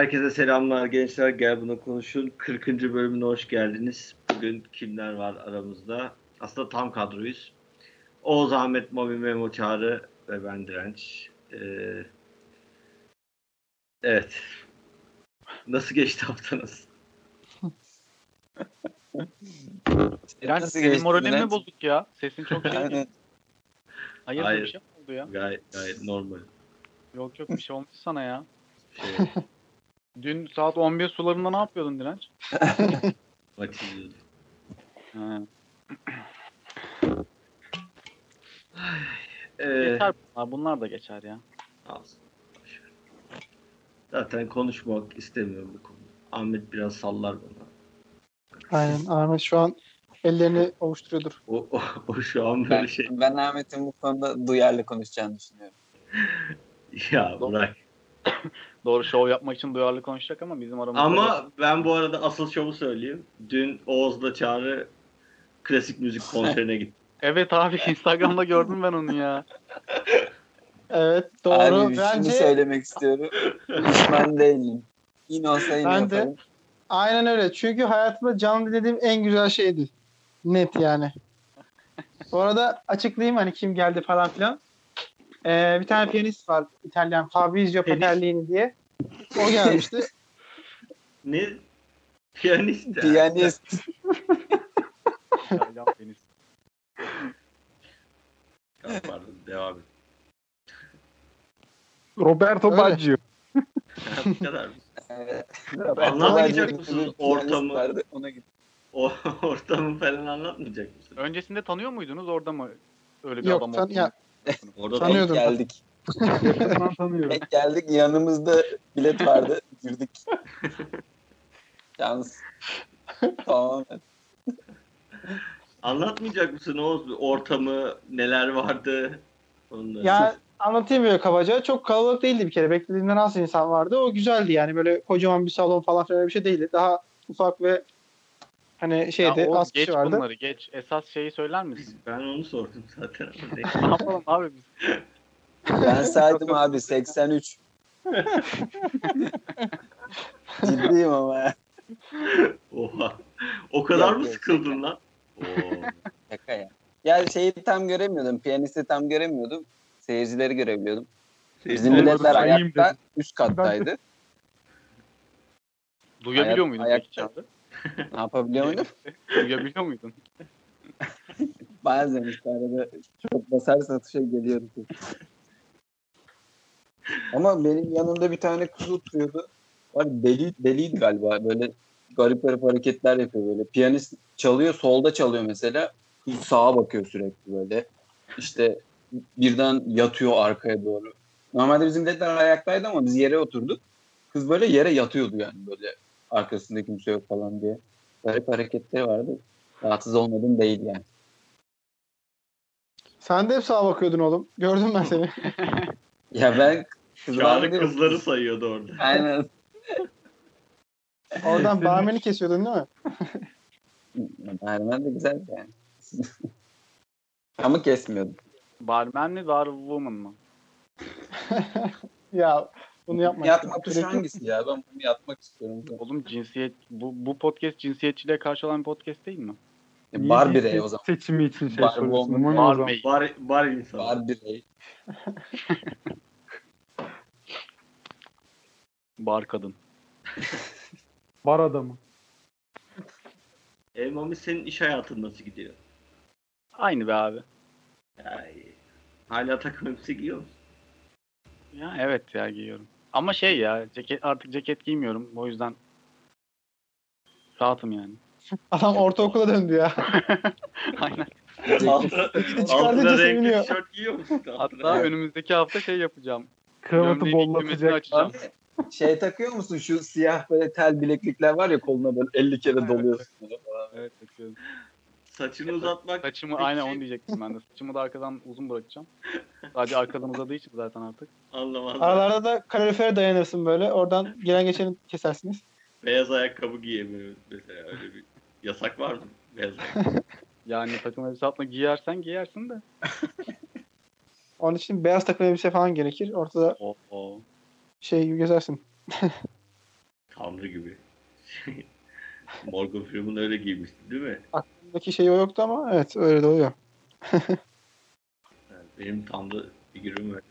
Herkese selamlar gençler. Gel buna konuşun. 40. bölümüne hoş geldiniz. Bugün kimler var aramızda? Aslında tam kadroyuz. Oğuz, Ahmet, Mami, Memo, Çağrı ve ben Direnç. Ee, evet. Nasıl geçti haftanız? Direnç senin geçti moralin mi bozuk ya? Sesin çok şey. Aynen. Hayır, Hayır. bir şey mi oldu ya? Gayet, gayet normal. Yok yok bir şey olmuş sana ya. Şey, Dün saat 11 sularında ne yapıyordun Direnç? maç izliyordum. Ha. Ee, Geçer bunlar, bunlar da geçer ya. Alsın. Boş ver. Zaten konuşmak istemiyorum bu konuda. Ahmet biraz sallar bana. Aynen Ahmet şu an ellerini ovuşturuyordur. O, o, o şu an böyle Ben, şey. ben Ahmet'in bu konuda duyarlı konuşacağını düşünüyorum. Ya bırak. Doğru şov yapmak için duyarlı konuşacak ama bizim aramızda... Ama ben bu arada asıl şovu söyleyeyim. Dün Oğuz'la Çağrı klasik müzik konserine gitti. Evet abi Instagram'da gördüm ben onu ya. Evet doğru. Abi Bence şunu söylemek istiyorum. Düşman değilim. Yine olsa yine Ben de- yaparım. aynen öyle. Çünkü hayatımda canlı dinlediğim en güzel şeydi. Net yani. Bu arada açıklayayım hani kim geldi falan filan. Ee, bir tane piyanist var İtalyan Fabrizio Piyanist? Patellini diye. O gelmişti. Ne? Piyanist. ya. Piyanist. İtalyan. Ya, Pardon devam et. Roberto Öyle. Baggio. Bu kadar mı? Anlamayacak mısınız piyanist ortamı? vardı, Ona git. O ortamı falan anlatmayacak mısın? Öncesinde tanıyor muydunuz orada mı? Öyle bir Yok adam tan- ya, Orada Tanıyor- Tanıyordum. geldik. Yakından tanıyorum. Tek geldik yanımızda bilet vardı. Girdik. Yalnız. Tamam. anlatmayacak mısın Oğuz? Ortamı neler vardı? Onları. ya anlatayım böyle kabaca. Çok kalabalık değildi bir kere. Beklediğimden az insan vardı. O güzeldi yani. Böyle kocaman bir salon falan filan öyle bir şey değildi. Daha ufak ve hani şeydi Ya az geç kişi vardı. bunları geç. Esas şeyi söyler misin? Ben onu sordum zaten. ne yapalım abi biz? Ben saydım abi 83. Ciddiyim ama ya. Oha. O kadar mı sıkıldın lan? Oo. Şaka ya. Ya şeyi tam göremiyordum. Piyanisti tam göremiyordum. Seyircileri görebiliyordum. Bizim sayayım ayakta üst kattaydı. Duyabiliyor Ayak- muydun ayakta. peki? Ne yapabiliyor muydum? Duyabiliyor muydun? Bazen işte arada çok basar satışa geliyordu. Ama benim yanımda bir tane kız oturuyordu. Var deli, deliydi galiba. Böyle garip garip hareketler yapıyor böyle. Piyanist çalıyor, solda çalıyor mesela. Kız sağa bakıyor sürekli böyle. İşte birden yatıyor arkaya doğru. Normalde bizim dediler ayaktaydı ama biz yere oturduk. Kız böyle yere yatıyordu yani böyle arkasında kimse yok falan diye. Garip hareketleri vardı. Rahatsız olmadım değil yani. Sen de hep sağa bakıyordun oğlum. Gördüm ben seni. Ya ben kızlar kızları sayıyordu orada. Aynen. Oradan barmeni kesiyordun değil mi? Barmen de güzeldi yani. Ama kesmiyordum. Barman mi barwoman mı? ya bunu yapma. Yatma tuşu hangisi ya? Ben bunu yatmak istiyorum. Oğlum cinsiyet bu, bu podcast cinsiyetçiliğe karşı olan bir podcast değil mi? Ya Bar birey o zaman. Seçimi için şey Bar soruyorsun. Bar bey. Bar, bar insanı. Bar birey. Bar kadın. Bar adamı. E, Mami senin iş hayatın nasıl gidiyor? Aynı be abi. Ay, hala takım elbise giyiyor musun? Ya evet ya giyiyorum. Ama şey ya ceket artık ceket giymiyorum. O yüzden rahatım yani. Adam ortaokula döndü ya. Aynen. Altına, renkli tişört giyiyor musun? Hatta önümüzdeki hafta şey yapacağım. Kravatı bollatacak. açacağım. Şey takıyor musun? Şu siyah böyle tel bileklikler var ya koluna böyle 50 kere doluyorsun. Evet takıyorum. Saçını uzatmak. Saçımı peki aynen şey- onu diyecektim ben de. Saçımı da arkadan uzun bırakacağım. Sadece arkadan uzadığı için zaten artık. Anlamazlar. Aralarda da kalorifere dayanırsın böyle. Oradan gelen geçeni kesersiniz. Beyaz ayakkabı giyemiyor mesela öyle bir yasak var mı? Beyaz ayakkabı. Yani takım elbise altına giyersen giyersin de. Onun için beyaz takım elbise falan gerekir. Ortada Oo. şey gibi gezersin. Tanrı gibi. Morgan Freeman öyle giymişti değil mi? Aklımdaki şey o yoktu ama evet öyle de oluyor. Yani benim Tanrı figürüm öyle.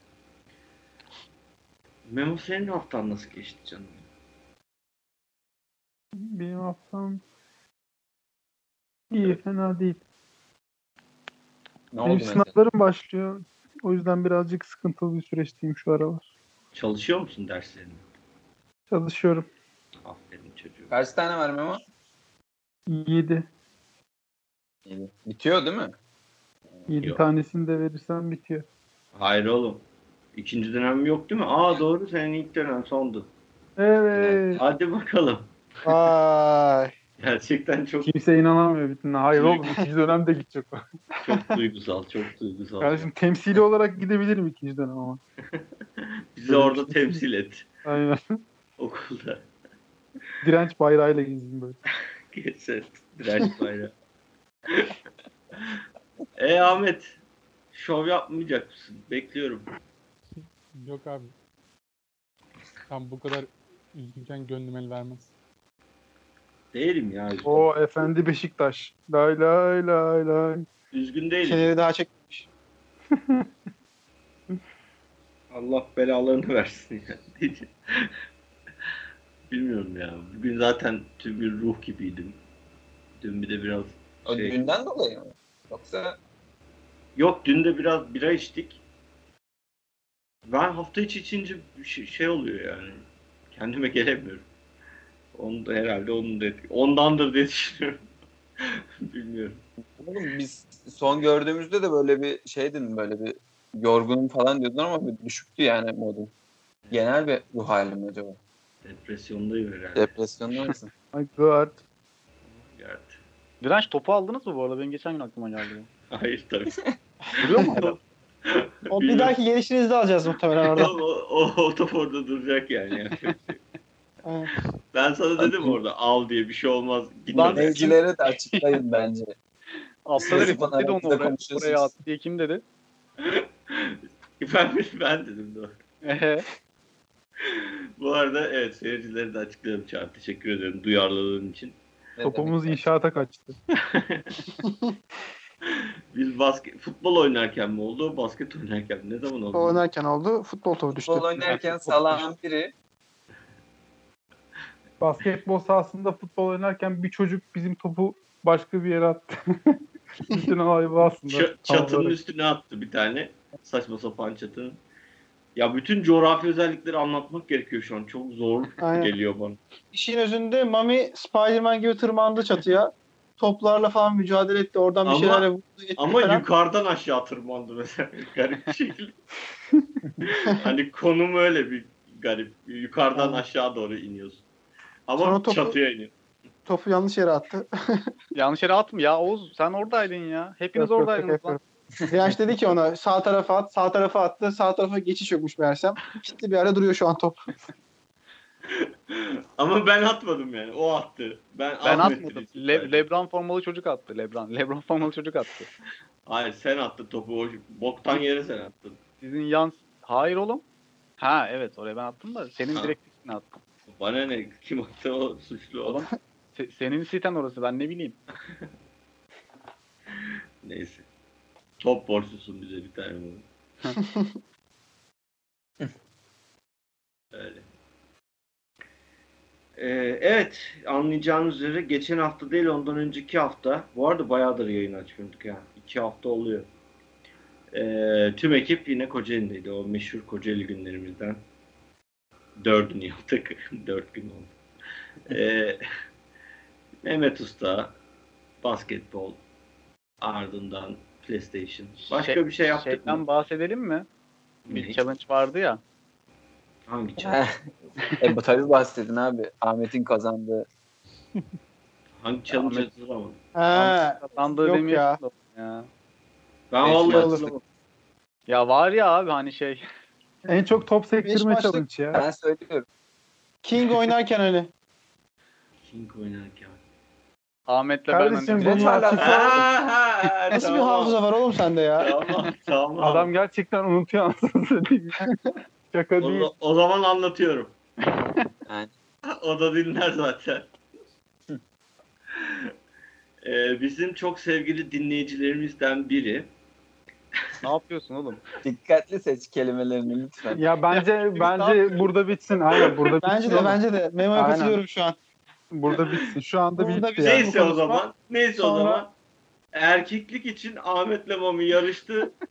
Memo senin haftan nasıl geçti canım? Benim haftam iyi fena değil. Ne Benim oldu mesela? sınavlarım başlıyor. O yüzden birazcık sıkıntılı bir süreçteyim şu aralar. Çalışıyor musun derslerini? Çalışıyorum. Aferin çocuğum. Kaç tane var Memo? 7. Bitiyor değil mi? 7 Yok. tanesini de verirsem bitiyor. Hayır oğlum. İkinci dönem yok değil mi? Aa doğru senin ilk dönem sondu. Evet. Hadi bakalım. Vay. Gerçekten çok Kimse inanamıyor bittiğine. Hayır oğlum ikinci dönemde gidecek o. çok duygusal, çok duygusal. Kardeşim temsili olarak gidebilirim ikinci dönem ama. Bizi orada temsil et Aynen. okulda. Direnç bayrağıyla gezdim böyle. Kesin. Direnç bayrağı. E Ahmet, şov yapmayacak mısın? Bekliyorum. Yok abi. Tam bu kadar üzgünken gönlüm el vermez. Değilim ya. Üzgün, O efendi Beşiktaş. Lay lay lay lay. üzgün değilim. Kenarı daha çekmiş. Allah belalarını versin ya. Bilmiyorum ya. Bugün zaten tüm bir ruh gibiydim. Dün bir de biraz O Şey- düğünden dolayı mı? Yoksa Yok dün de biraz bira içtik. Ben hafta içi içince şey, şey oluyor yani. Kendime gelemiyorum. Onu da herhalde onun da ondandır diye düşünüyorum. Bilmiyorum. oğlum biz son gördüğümüzde de böyle bir şeydin böyle bir yorgunum falan diyordun ama bir düşüktü yani modun. Genel bir ruh halim acaba? Depresyondayım herhalde. Depresyonda mısın? My God. Direnç topu aldınız mı bu arada? Benim geçen gün aklıma geldi. Hayır tabii. Duruyor mu hala? O bir Bilmiyorum. dahaki gelişinizde alacağız muhtemelen orada. o, o, o top orada duracak yani. Yapacak bir şey. Evet. ben sana dedim orada al diye bir şey olmaz. Git Lan- oraya. Dinleyicilere de açıklayın bence. Atlar herif Bana dedi onu oraya, konuşuyorsunuz. oraya at diye kim dedi? ben, ben dedim doğru. Ehe. Bu arada evet seyircileri de açıklayalım Çağrı. Teşekkür ederim duyarlılığın için. Topumuz demek? inşaata kaçtı. Biz basket, futbol oynarken mi oldu, basket oynarken mi? Ne zaman oldu? Oynarken oldu. Futbol topu düştü. Futbol oynarken salan biri Basketbol sahasında futbol oynarken bir çocuk bizim topu başka bir yere attı. Bütün olay bu aslında. Ç- çatının üstüne attı bir tane. Saçma sapan çatının. Ya bütün coğrafi özellikleri anlatmak gerekiyor şu an. Çok zor Aynen. geliyor bana. İşin özünde Mami Spider-Man gibi tırmandı çatıya. Toplarla falan mücadele etti. Oradan bir şeylerle vurdu. etti Ama falan. yukarıdan aşağı tırmandı mesela. garip bir şekilde. hani konum öyle bir garip. Yukarıdan Aynen. aşağı doğru iniyorsun. Ama Sonra topu- çatıya iniyor. Topu yanlış yere attı. Yanlış yere atma ya Oğuz sen oradaydın ya. Hepiniz yok, oradaydınız yok, lan. yok. Direnç dedi ki ona sağ tarafa at. Sağ tarafa attı. Sağ tarafa geçiş yokmuş meğersem. Gitti bir ara duruyor şu an top. Ama ben atmadım yani. O attı. Ben, Ben atmadım. Le-. Lebron formalı çocuk attı. Lebron. Lebron formalı çocuk attı. Hayır sen attın topu. O boktan yere sen attın. Sizin yan... Hayır oğlum. Ha evet oraya ben attım da senin Ha. direkt üstüne attım. Bana ne? Kim attı o suçlu olan. Oğlum se- senin siten orası ben ne bileyim. Neyse. Top borçlusun bize bir tane bunu. Öyle. Ee, evet anlayacağınız üzere geçen hafta değil ondan önceki hafta bu arada bayağıdır yayın açmıyorduk ya. iki hafta oluyor. Ee, tüm ekip yine Kocaeli'deydi. O meşhur Kocaeli günlerimizden. Dördünü yaptık. Dört gün oldu. Ee, Mehmet Usta basketbol ardından PlayStation. Başka Şey- bir şey yaptık Şeyden mı? bahsedelim mi? Bir Ne? challenge vardı ya. Hangi challenge? e, bu tabii bahsedin abi. Ahmet'in kazandığı. Hangi challenge Ahmet- hatırlamadım. He. Kazandığı Yok ya. ya. Ben Beş vallahi hatırlamadım. Ya var ya abi hani şey. En çok top sektirme challenge ya. Ben söylüyorum. King oynarken öyle. King oynarken. Ahmet'le ben Kardeşim bunu hala- açıkla. Aa, Nasıl bir tamam. hafıza var oğlum sende ya? Tamam tamam. Adam gerçekten unutuyor anasını. Şaka değil. o, o zaman anlatıyorum. Yani. o da dinler zaten. Ee, bizim çok sevgili dinleyicilerimizden biri Ne yapıyorsun oğlum? Dikkatli seç kelimelerini lütfen. Ya bence bence burada bitsin. Aynen burada bitsin. Bence de oğlum. bence de. Memo'ya katılıyorum şu an. Burada bitsin. Şu anda Burada bitti bize- ya. neyse bu o zaman neyse o Sonra- zaman erkeklik için Ahmet'le Mami yarıştı.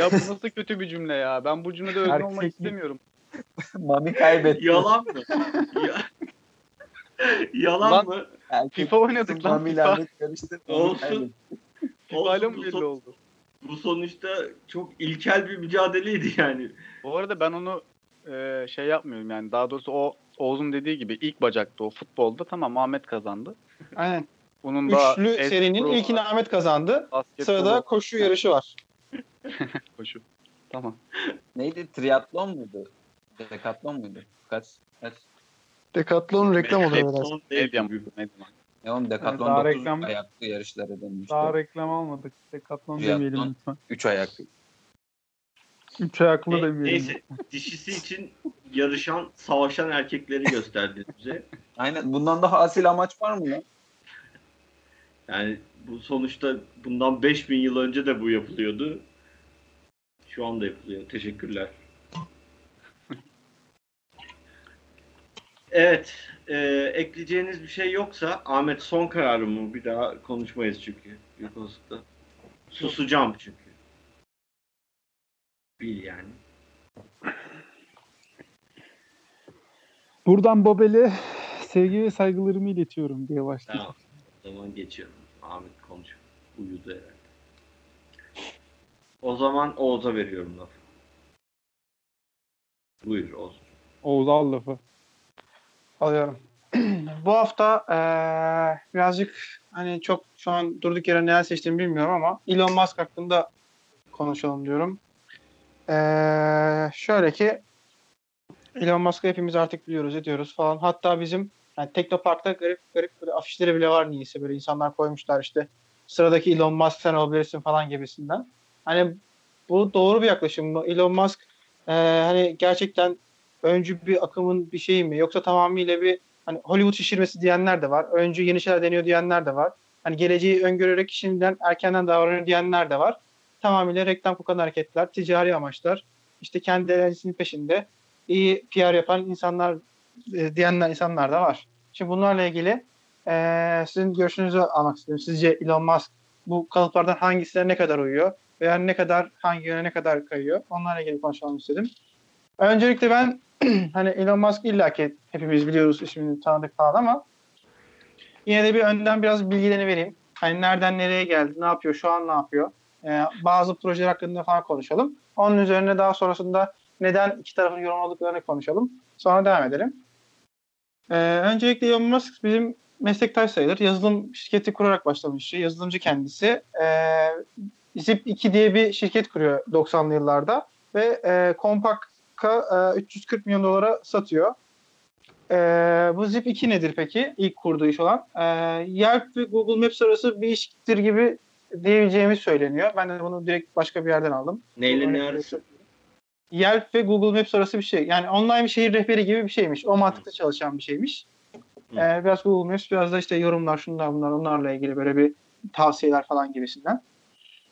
Ya bu nasıl kötü bir cümle ya? Ben bu cümlede özne olmak istemiyorum. Mami kaybetti. Yalan mı? Ya- Yalan Lan- mı? Erkek FIFA oynadık lan, Mami FIFA. lanet karıştı. Mami Olsun. Olsun, mı belli son- oldu? bu sonuçta çok ilkel bir mücadeleydi yani. Bu arada ben onu e, şey yapmıyorum yani. Daha doğrusu o Oğuz'un dediği gibi ilk bacakta o futbolda tamam Ahmet kazandı. Aynen. Bunun da Üçlü es- serinin ilkini Ahmet kazandı. basketbol Sırada koşu yarışı var. koşu. Tamam. Neydi? Triatlon muydu? Dekatlon muydu? Kaç? Kaç? Decathlon reklam oluyor biraz. Son değil Medya gibi. medya. Ne oğlum Dekatlon Daha 9 reklam- ayaklı yarışlara dönmüştü. Daha reklam almadık. Triathlon. demeyelim lütfen. 3 ayaklı. Üç ayaklı Ne- demeyelim. neyse dişisi için yarışan, savaşan erkekleri gösterdi bize. Aynen. Bundan daha asil amaç var mı lan? Yani bu sonuçta bundan 5000 yıl önce de bu yapılıyordu. Şu anda yapılıyor. Teşekkürler. Evet. e, ekleyeceğiniz bir şey yoksa Ahmet son kararı mı? Bir daha konuşmayız çünkü. Yoksa susacağım çünkü. Bil yani. Buradan Babel'e sevgi ve saygılarımı iletiyorum diye başlayayım. Tamam. O zaman geçiyorum. Ahmet konuş. Uyudu herhalde. O zaman Oğuz'a veriyorum lafı. Buyur Oğuz. Oğuz al lafı. Alıyorum. Bu hafta eee, birazcık hani çok şu an durduk yere neler seçtiğimi bilmiyorum ama Elon Musk hakkında konuşalım diyorum. Eee, şöyle ki Elon Musk'ı hepimiz artık biliyoruz, ediyoruz falan. Hatta bizim yani Teknopark'ta garip garip böyle afişleri bile var niyeyse böyle insanlar koymuşlar işte sıradaki Elon Musk sen olabilirsin falan gibisinden. Hani bu doğru bir yaklaşım mı? Elon Musk eee, hani gerçekten öncü bir akımın bir şeyi mi yoksa tamamıyla bir hani Hollywood şişirmesi diyenler de var. Öncü yeni şeyler deniyor diyenler de var. Hani geleceği öngörerek şimdiden erkenden davranıyor diyenler de var. Tamamıyla reklam kokan hareketler, ticari amaçlar, işte kendi eğlencesinin peşinde iyi PR yapan insanlar e, diyenler insanlar da var. Şimdi bunlarla ilgili e, sizin görüşünüzü almak istiyorum. Sizce Elon Musk bu kalıplardan hangisine ne kadar uyuyor veya ne kadar hangi yöne ne kadar kayıyor? Onlarla ilgili konuşalım istedim. Öncelikle ben hani Elon Musk illaki hepimiz biliyoruz ismini tanıdık falan ama yine de bir önden biraz bilgilerini vereyim. Hani nereden nereye geldi, ne yapıyor, şu an ne yapıyor? Ee, bazı projeler hakkında falan konuşalım. Onun üzerine daha sonrasında neden iki tarafın yorumladıklarını konuşalım. Sonra devam edelim. Ee, öncelikle Elon Musk bizim meslektaş sayılır. Yazılım şirketi kurarak başlamış. Yazılımcı kendisi. Ee, Zip2 diye bir şirket kuruyor 90'lı yıllarda ve e, Compaq e, 340 milyon dolara satıyor. E, bu Zip 2 nedir peki? İlk kurduğu iş olan. E, Yelp ve Google Maps arası bir ilişkidir gibi diyebileceğimiz söyleniyor. Ben de bunu direkt başka bir yerden aldım. Neyle ne arası? Yelp ve Google Maps arası bir şey. Yani online bir şehir rehberi gibi bir şeymiş. O mantıkta çalışan bir şeymiş. Ee, biraz Google Maps, biraz da işte yorumlar, şunlar bunlar, onlarla ilgili böyle bir tavsiyeler falan gibisinden.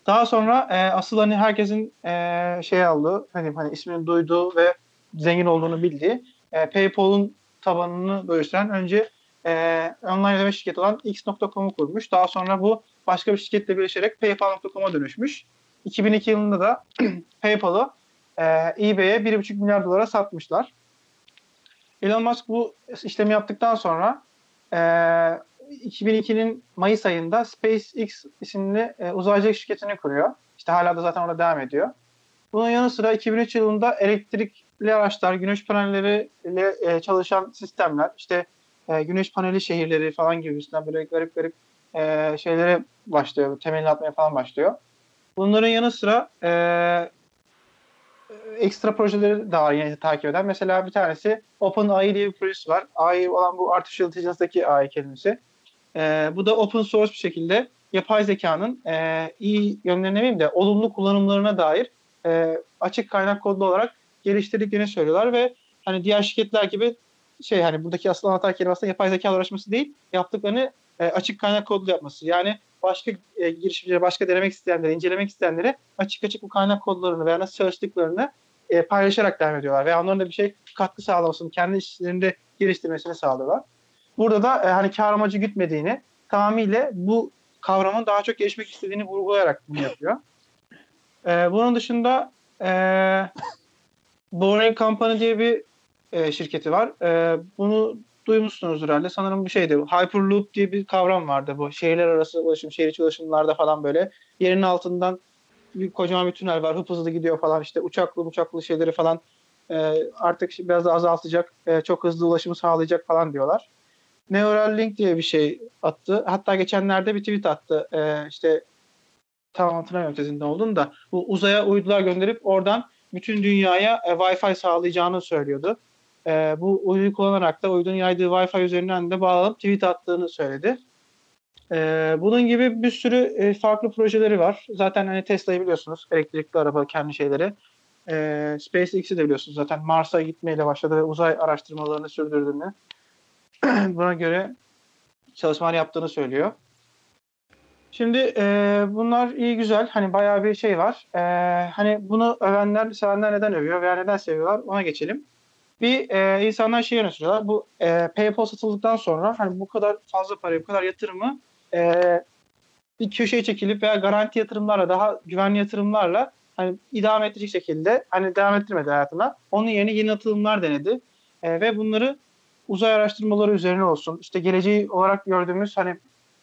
Daha sonra e, asıl hani herkesin e, şey aldığı, hani, hani ismini duyduğu ve zengin olduğunu bildiği e, PayPal'ın tabanını gösteren önce e, online ödeme şirketi olan X.com'u kurmuş. Daha sonra bu başka bir şirketle birleşerek PayPal.com'a dönüşmüş. 2002 yılında da PayPal'ı e, eBay'e 1,5 milyar dolara satmışlar. Elon Musk bu işlemi yaptıktan sonra e, 2002'nin Mayıs ayında SpaceX isimli e, uzaycılık şirketini kuruyor. İşte hala da zaten orada devam ediyor. Bunun yanı sıra 2003 yılında elektrikli araçlar, güneş panelleriyle e, çalışan sistemler, işte e, güneş paneli şehirleri falan gibisinden böyle garip garip e, şeylere başlıyor, temelini atmaya falan başlıyor. Bunların yanı sıra e, ekstra projeleri de var takip eden. Mesela bir tanesi OpenAI diye bir projesi var. AI olan bu Artificial Intelligence'daki AI kelimesi. E, bu da open source bir şekilde yapay zekanın e, iyi yönlerine demeyeyim de olumlu kullanımlarına dair e, açık kaynak kodlu olarak geliştirdiklerini söylüyorlar ve hani diğer şirketler gibi şey hani buradaki asıl anahtar kelime aslında yapay zeka uğraşması değil. Yaptıklarını e, açık kaynak kodlu yapması. Yani başka e, girişimcilere, başka denemek isteyenlere, incelemek isteyenlere açık açık bu kaynak kodlarını veya nasıl çalıştıklarını e, paylaşarak devam ediyorlar. Veya onların da bir şey katkı sağlamasını, kendi işlerinde geliştirmesini sağlıyorlar. Burada da e, hani kar amacı gütmediğini tamamıyla bu kavramın daha çok gelişmek istediğini vurgulayarak bunu yapıyor. E, bunun dışında e, Boring Company diye bir e, şirketi var. E, bunu duymuşsunuz herhalde. Sanırım bir şeydi. Hyperloop diye bir kavram vardı bu. Şehirler arası ulaşım, şehir içi ulaşımlarda falan böyle. Yerin altından bir kocaman bir tünel var. Hıp hızlı gidiyor falan. İşte uçaklı uçaklı şeyleri falan e, artık biraz da azaltacak. E, çok hızlı ulaşımı sağlayacak falan diyorlar. Neuralink diye bir şey attı. Hatta geçenlerde bir tweet attı. E, işte tam hatırlamıyorum tezin ne olduğunu da. Bu uzaya uydular gönderip oradan bütün dünyaya e, Wi-Fi sağlayacağını söylüyordu. E, bu uyduyu kullanarak da uydunun yaydığı Wi-Fi üzerinden de bağlanıp tweet attığını söyledi. E, bunun gibi bir sürü e, farklı projeleri var. Zaten hani Tesla'yı biliyorsunuz. Elektrikli araba kendi şeyleri. E, SpaceX'i de biliyorsunuz zaten Mars'a gitmeyle başladı ve uzay araştırmalarını sürdürdüğünü buna göre çalışmalar yaptığını söylüyor. Şimdi e, bunlar iyi güzel. Hani bayağı bir şey var. E, hani bunu övenler, sevenler neden övüyor veya neden seviyorlar ona geçelim. Bir e, insanlar şey yönetiyorlar. Bu e, PayPal satıldıktan sonra hani bu kadar fazla parayı, bu kadar yatırımı e, bir köşeye çekilip veya garanti yatırımlarla, daha güvenli yatırımlarla hani idame edecek şekilde hani devam ettirmedi hayatına. Onun yerine yeni atılımlar denedi. E, ve bunları uzay araştırmaları üzerine olsun. İşte geleceği olarak gördüğümüz hani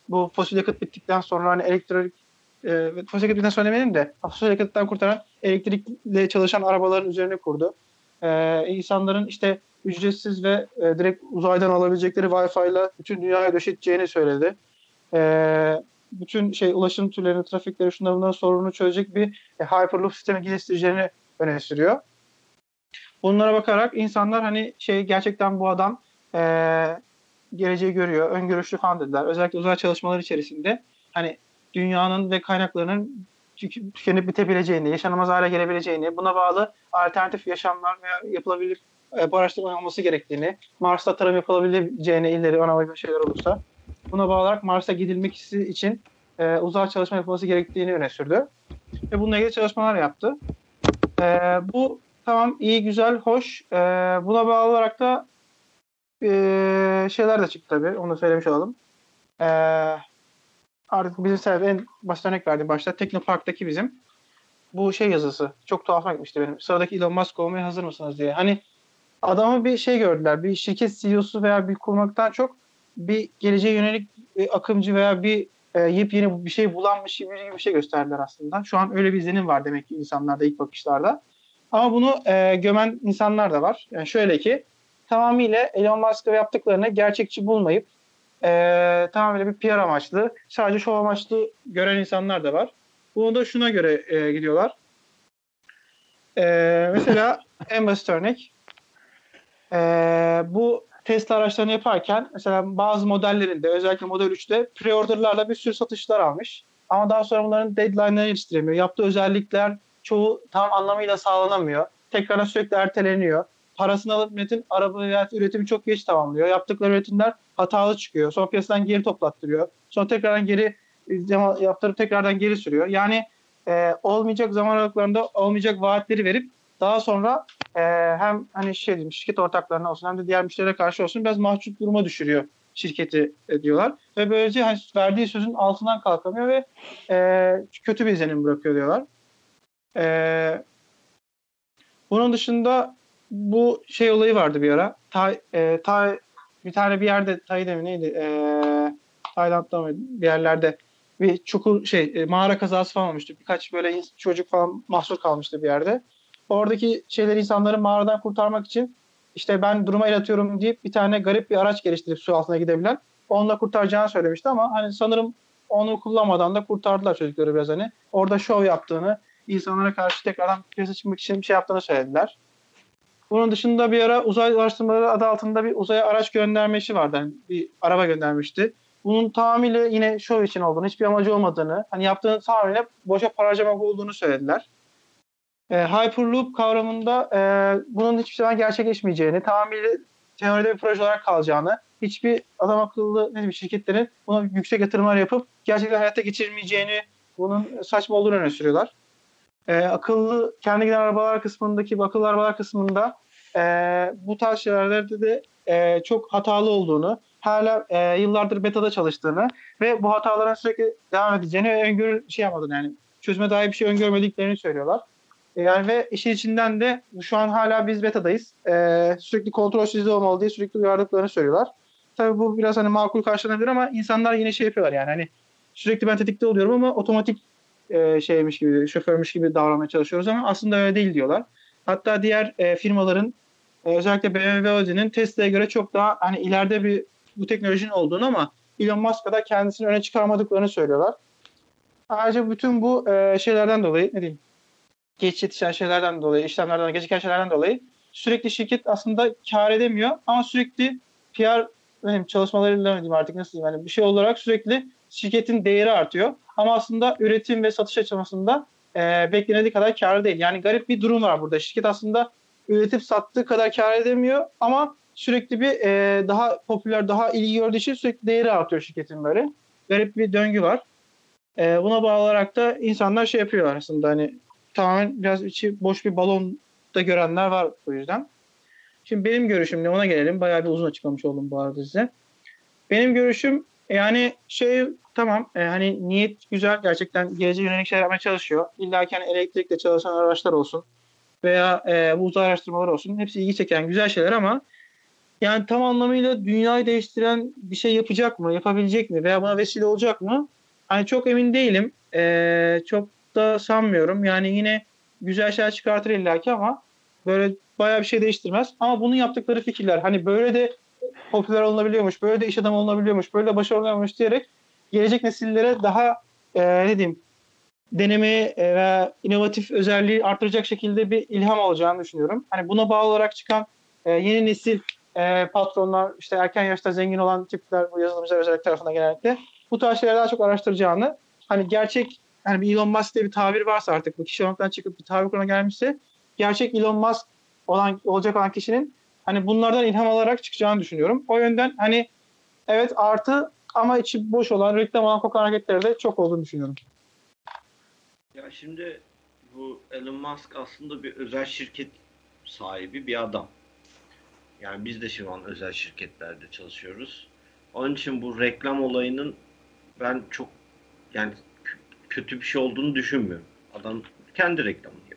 bu fosil yakıt bittikten sonra hani elektrik e, fosil yakıt bittikten sonra demeyelim de fosil yakıttan kurtaran elektrikle çalışan arabaların üzerine kurdu. E, insanların işte ücretsiz ve e, direkt uzaydan alabilecekleri Wi-Fi ile bütün dünyaya döşeteceğini söyledi. E, bütün şey ulaşım türlerini, trafikleri, şunların bunların sorununu çözecek bir e, Hyperloop sistemi geliştireceğini öne sürüyor. Bunlara bakarak insanlar hani şey gerçekten bu adam e, geleceği görüyor, öngörüşlü falan dediler. Özellikle uzay çalışmaları içerisinde hani dünyanın ve kaynaklarının tükenip bitebileceğini, yaşanamaz hale gelebileceğini, buna bağlı alternatif yaşamlar veya yapılabilir e, bu araştırma olması gerektiğini, Mars'ta tarım yapılabileceğini ileri ona uygun şeyler olursa, buna bağlı olarak Mars'a gidilmek için e, uzay çalışma yapılması gerektiğini öne sürdü. Ve bununla ilgili çalışmalar yaptı. E, bu tamam iyi, güzel, hoş. E, buna bağlı olarak da e, şeyler de çıktı tabii. Onu söylemiş olalım. E, artık bizim sebebi en basit örnek verdiğim başta Teknopark'taki bizim bu şey yazısı. Çok tuhafıma gitmişti benim. Sıradaki Elon Musk olmaya hazır mısınız diye. Hani adamı bir şey gördüler. Bir şirket CEO'su veya bir kurmaktan çok bir geleceğe yönelik bir akımcı veya bir e, yepyeni bir şey bulanmış gibi bir şey gösterdiler aslında. Şu an öyle bir izlenim var demek ki insanlarda ilk bakışlarda. Ama bunu e, gömen insanlar da var. Yani şöyle ki tamamıyla Elon Musk'la yaptıklarını gerçekçi bulmayıp e, tamamıyla bir PR amaçlı, sadece şov amaçlı gören insanlar da var. Bunu da şuna göre e, gidiyorlar. E, mesela en basit örnek e, bu Tesla araçlarını yaparken mesela bazı modellerinde özellikle Model 3'te pre-orderlarla bir sürü satışlar almış. Ama daha sonra bunların deadline'larını yetiştiremiyor. Yaptığı özellikler çoğu tam anlamıyla sağlanamıyor. Tekrar sürekli erteleniyor parasını alıp üretim araba üretimi çok geç tamamlıyor. Yaptıkları üretimler hatalı çıkıyor. Sonra piyasadan geri toplattırıyor. Sonra tekrardan geri yaptırıp tekrardan geri sürüyor. Yani e, olmayacak zaman aralıklarında olmayacak vaatleri verip daha sonra e, hem hani şey diyeyim şirket ortaklarına olsun hem de diğer müşterilere karşı olsun biraz mahcup duruma düşürüyor şirketi e, diyorlar. Ve böylece hani verdiği sözün altından kalkamıyor ve e, kötü bir izlenim bırakıyor diyorlar. E, bunun dışında bu şey olayı vardı bir ara. Tay, e, tay, bir tane bir yerde Tay'da mı neydi? E, Tayland'da mı bir yerlerde bir çukur şey e, mağara kazası falan olmuştu. Birkaç böyle çocuk falan mahsur kalmıştı bir yerde. Oradaki şeyler insanları mağaradan kurtarmak için işte ben duruma el atıyorum deyip bir tane garip bir araç geliştirip su altına gidebilen onunla kurtaracağını söylemişti ama hani sanırım onu kullanmadan da kurtardılar çocukları biraz hani. Orada şov yaptığını, insanlara karşı tekrardan piyasa çıkmak için bir şey yaptığını söylediler. Bunun dışında bir ara uzay araştırmaları adı altında bir uzaya araç göndermesi vardı. Yani bir araba göndermişti. Bunun tamamıyla yine şov için olduğunu, hiçbir amacı olmadığını, hani yaptığını tamamıyla boşa para harcamak olduğunu söylediler. E, Hyperloop kavramında e, bunun hiçbir zaman gerçekleşmeyeceğini, tamamıyla teoride bir proje olarak kalacağını, hiçbir adam akıllı ne diyeyim, şirketlerin buna yüksek yatırımlar yapıp gerçekten hayata geçirmeyeceğini, bunun saçma olduğunu öne sürüyorlar. Ee, akıllı kendi giden arabalar kısmındaki akıllı arabalar kısmında e, bu tarz şeylerde de e, çok hatalı olduğunu, hala e, yıllardır betada çalıştığını ve bu hataların sürekli devam edeceğini öngörü şey yapmadığını yani çözüme dair bir şey öngörmediklerini söylüyorlar. E, yani ve işin içinden de şu an hala biz betadayız. E, sürekli kontrolsüzlüğü olmalı diye sürekli uyardıklarını söylüyorlar. Tabii bu biraz hani makul karşılanabilir ama insanlar yine şey yapıyorlar yani hani sürekli ben tetikte oluyorum ama otomatik e, şeymiş gibi, şoförmüş gibi davranmaya çalışıyoruz ama aslında öyle değil diyorlar. Hatta diğer e, firmaların e, özellikle BMW ve Audi'nin Tesla'ya göre çok daha hani ileride bir bu teknolojinin olduğunu ama Elon Musk kadar kendisini öne çıkarmadıklarını söylüyorlar. Ayrıca bütün bu e, şeylerden dolayı ne diyeyim geç yetişen şeylerden dolayı, işlemlerden geciken şeylerden dolayı sürekli şirket aslında kar edemiyor ama sürekli PR benim çalışmalarıyla diyeyim artık nasıl yani bir şey olarak sürekli şirketin değeri artıyor. Ama aslında üretim ve satış aşamasında e, beklenediği kadar kar değil. Yani garip bir durum var burada. Şirket aslında üretip sattığı kadar kar edemiyor ama sürekli bir e, daha popüler, daha ilgi gördüğü için sürekli değeri artıyor şirketin böyle. Garip bir döngü var. E, buna bağlı olarak da insanlar şey yapıyorlar aslında hani tamamen biraz içi boş bir balonda görenler var o yüzden. Şimdi benim görüşüm ne ona gelelim. Bayağı bir uzun açıklamış oldum bu arada size. Benim görüşüm yani şey tamam e, hani niyet güzel gerçekten geleceğe yönelik şeyler yapmaya çalışıyor. İlla ki hani elektrikle çalışan araçlar olsun veya e, bu uzay araştırmaları olsun. Hepsi ilgi çeken güzel şeyler ama yani tam anlamıyla dünyayı değiştiren bir şey yapacak mı? Yapabilecek mi? Veya buna vesile olacak mı? Hani çok emin değilim. E, çok da sanmıyorum. Yani yine güzel şeyler çıkartır illaki ama böyle bayağı bir şey değiştirmez. Ama bunun yaptıkları fikirler hani böyle de popüler olunabiliyormuş, böyle de iş adamı olunabiliyormuş, böyle de başarılı olunabiliyormuş diyerek gelecek nesillere daha e, ne diyeyim denemeye e, ve inovatif özelliği artıracak şekilde bir ilham olacağını düşünüyorum. Hani buna bağlı olarak çıkan e, yeni nesil e, patronlar, işte erken yaşta zengin olan tipler bu yazılımcılar özellik tarafına genellikle bu tarz şeyleri daha çok araştıracağını hani gerçek hani bir Elon Musk diye bir tabir varsa artık bu kişi olmaktan çıkıp bir tabir kuruna gelmişse gerçek Elon Musk olan olacak olan kişinin hani bunlardan ilham alarak çıkacağını düşünüyorum. O yönden hani evet artı ama içi boş olan reklam olan kokan hareketleri de çok olduğunu düşünüyorum. Ya şimdi bu Elon Musk aslında bir özel şirket sahibi bir adam. Yani biz de şu an özel şirketlerde çalışıyoruz. Onun için bu reklam olayının ben çok yani kötü bir şey olduğunu düşünmüyorum. Adam kendi reklamını.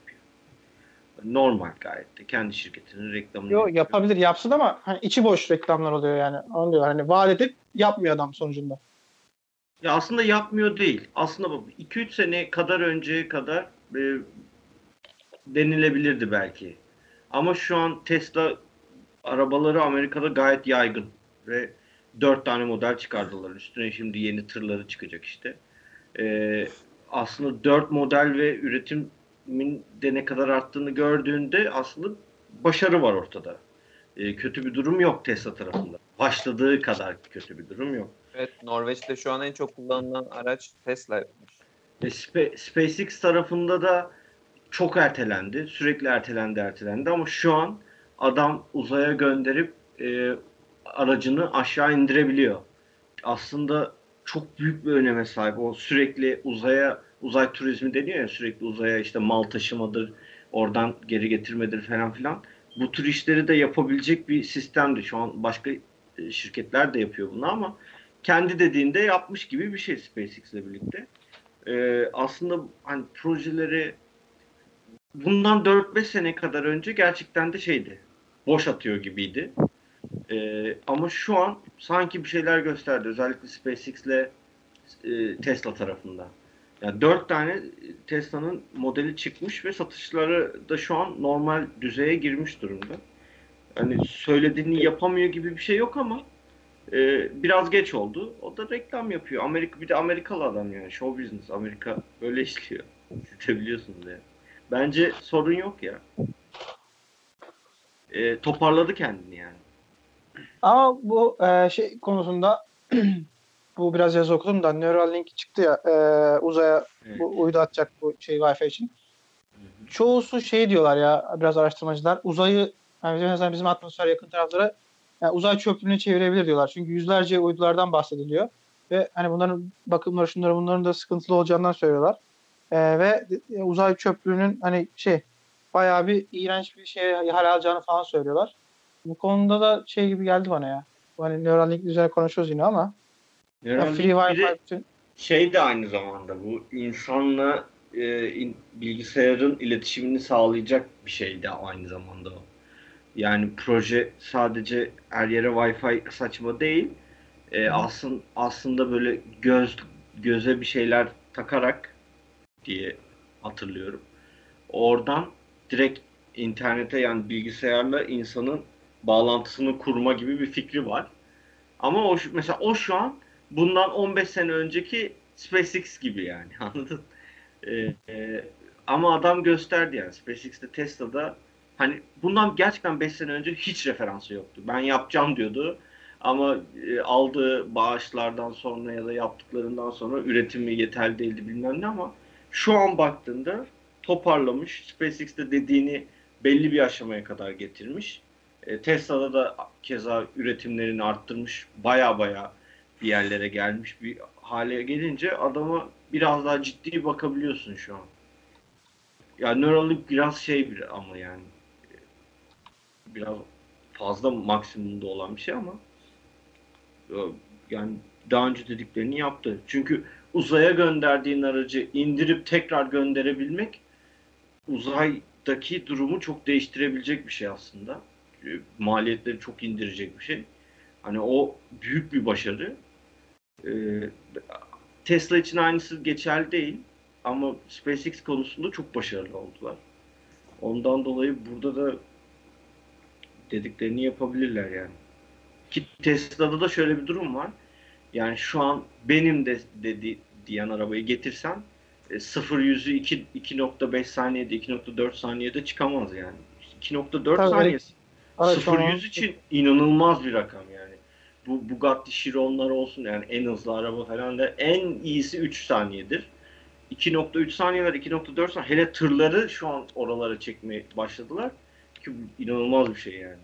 Normal gayet de kendi şirketinin reklamını Yo, yapıyor. yapabilir yapsın ama hani içi boş reklamlar oluyor yani. Onu diyor. Hani vaat edip yapmıyor adam sonucunda. Ya aslında yapmıyor değil. Aslında 2-3 sene kadar önceye kadar e, denilebilirdi belki. Ama şu an Tesla arabaları Amerika'da gayet yaygın ve 4 tane model çıkardılar. Üstüne şimdi yeni tırları çıkacak işte. E, aslında 4 model ve üretimin de ne kadar arttığını gördüğünde aslında başarı var ortada. E, kötü bir durum yok Tesla tarafında. Başladığı kadar kötü bir durum yok. Evet Norveç'te şu an en çok kullanılan araç Tesla'ymış. E, Spe- SpaceX tarafında da çok ertelendi. Sürekli ertelendi ertelendi ama şu an adam uzaya gönderip e, aracını aşağı indirebiliyor. Aslında çok büyük bir öneme sahip. O sürekli uzaya uzay turizmi deniyor ya sürekli uzaya işte mal taşımadır, oradan geri getirmedir falan filan. Bu tür işleri de yapabilecek bir sistemdi. Şu an başka e, şirketler de yapıyor bunu ama kendi dediğinde yapmış gibi bir şey SpaceX ile birlikte. Ee, aslında hani projeleri bundan 4-5 sene kadar önce gerçekten de şeydi. Boş atıyor gibiydi. Ee, ama şu an sanki bir şeyler gösterdi. Özellikle SpaceX ile e, Tesla tarafında. Yani 4 tane Tesla'nın modeli çıkmış ve satışları da şu an normal düzeye girmiş durumda. Hani söylediğini yapamıyor gibi bir şey yok ama e, biraz geç oldu. O da reklam yapıyor. Amerika bir de Amerikalı adam yani. Show business. Amerika böyle işliyor. Siz de biliyorsunuz ya. Bence sorun yok ya. E, toparladı kendini yani. Ama bu e, şey konusunda bu biraz yazı okudum da Neuralink çıktı ya e, uzaya Evet. bu uydu atacak bu şey Wi-Fi için. Çoğusu şey diyorlar ya biraz araştırmacılar uzayı yani bizim, mesela bizim atmosfer yakın taraflara yani uzay çöplüğünü çevirebilir diyorlar. Çünkü yüzlerce uydulardan bahsediliyor. Ve hani bunların bakımları şunları bunların da sıkıntılı olacağından söylüyorlar. Ee, ve e, uzay çöplüğünün hani şey bayağı bir iğrenç bir şey hal alacağını falan söylüyorlar. Bu konuda da şey gibi geldi bana ya. Hani Neuralink üzerine konuşuyoruz yine ama free Wi-Fi bütün şey de aynı zamanda bu insanla e, in- bilgisayarın iletişimini sağlayacak bir şey de aynı zamanda o. Yani proje sadece her yere Wi-Fi saçma değil. E, aslında aslında böyle göz göze bir şeyler takarak diye hatırlıyorum. Oradan direkt internete yani bilgisayarla insanın bağlantısını kurma gibi bir fikri var. Ama o mesela o şu an bundan 15 sene önceki SpaceX gibi yani anladın? Ee, e, ama adam gösterdi yani SpaceX'te Tesla'da hani bundan gerçekten 5 sene önce hiç referansı yoktu. Ben yapacağım diyordu. Ama e, aldığı bağışlardan sonra ya da yaptıklarından sonra üretimi yeterli değildi bilmem ne ama şu an baktığında toparlamış. SpaceX'te dediğini belli bir aşamaya kadar getirmiş. E, Tesla'da da keza üretimlerini arttırmış. Baya baya bir yerlere gelmiş bir hale gelince adama biraz daha ciddi bakabiliyorsun şu an. Ya Neuralink biraz şey bir ama yani biraz fazla maksimumda olan bir şey ama e, yani daha önce dediklerini yaptı. Çünkü uzaya gönderdiğin aracı indirip tekrar gönderebilmek uzaydaki durumu çok değiştirebilecek bir şey aslında. E, Maliyetleri çok indirecek bir şey. Hani o büyük bir başarı. Ee, Tesla için aynısı geçerli değil. Ama SpaceX konusunda çok başarılı oldular. Ondan dolayı burada da dediklerini yapabilirler yani. Ki Tesla'da da şöyle bir durum var. Yani şu an benim de dedi diyen arabayı getirsem e, 0 yüzü 2 2.5 saniyede 2.4 saniyede çıkamaz yani. 2.4 Tabii, saniyesi. araç 0 olan- 100 için inanılmaz bir rakam. Bu Bugatti Chiron'lar olsun yani en hızlı araba falan da en iyisi 3 saniyedir. 2.3 saniyeler, 2.4 saniye. Hele tırları şu an oralara çekmeye başladılar. Ki inanılmaz bir şey yani.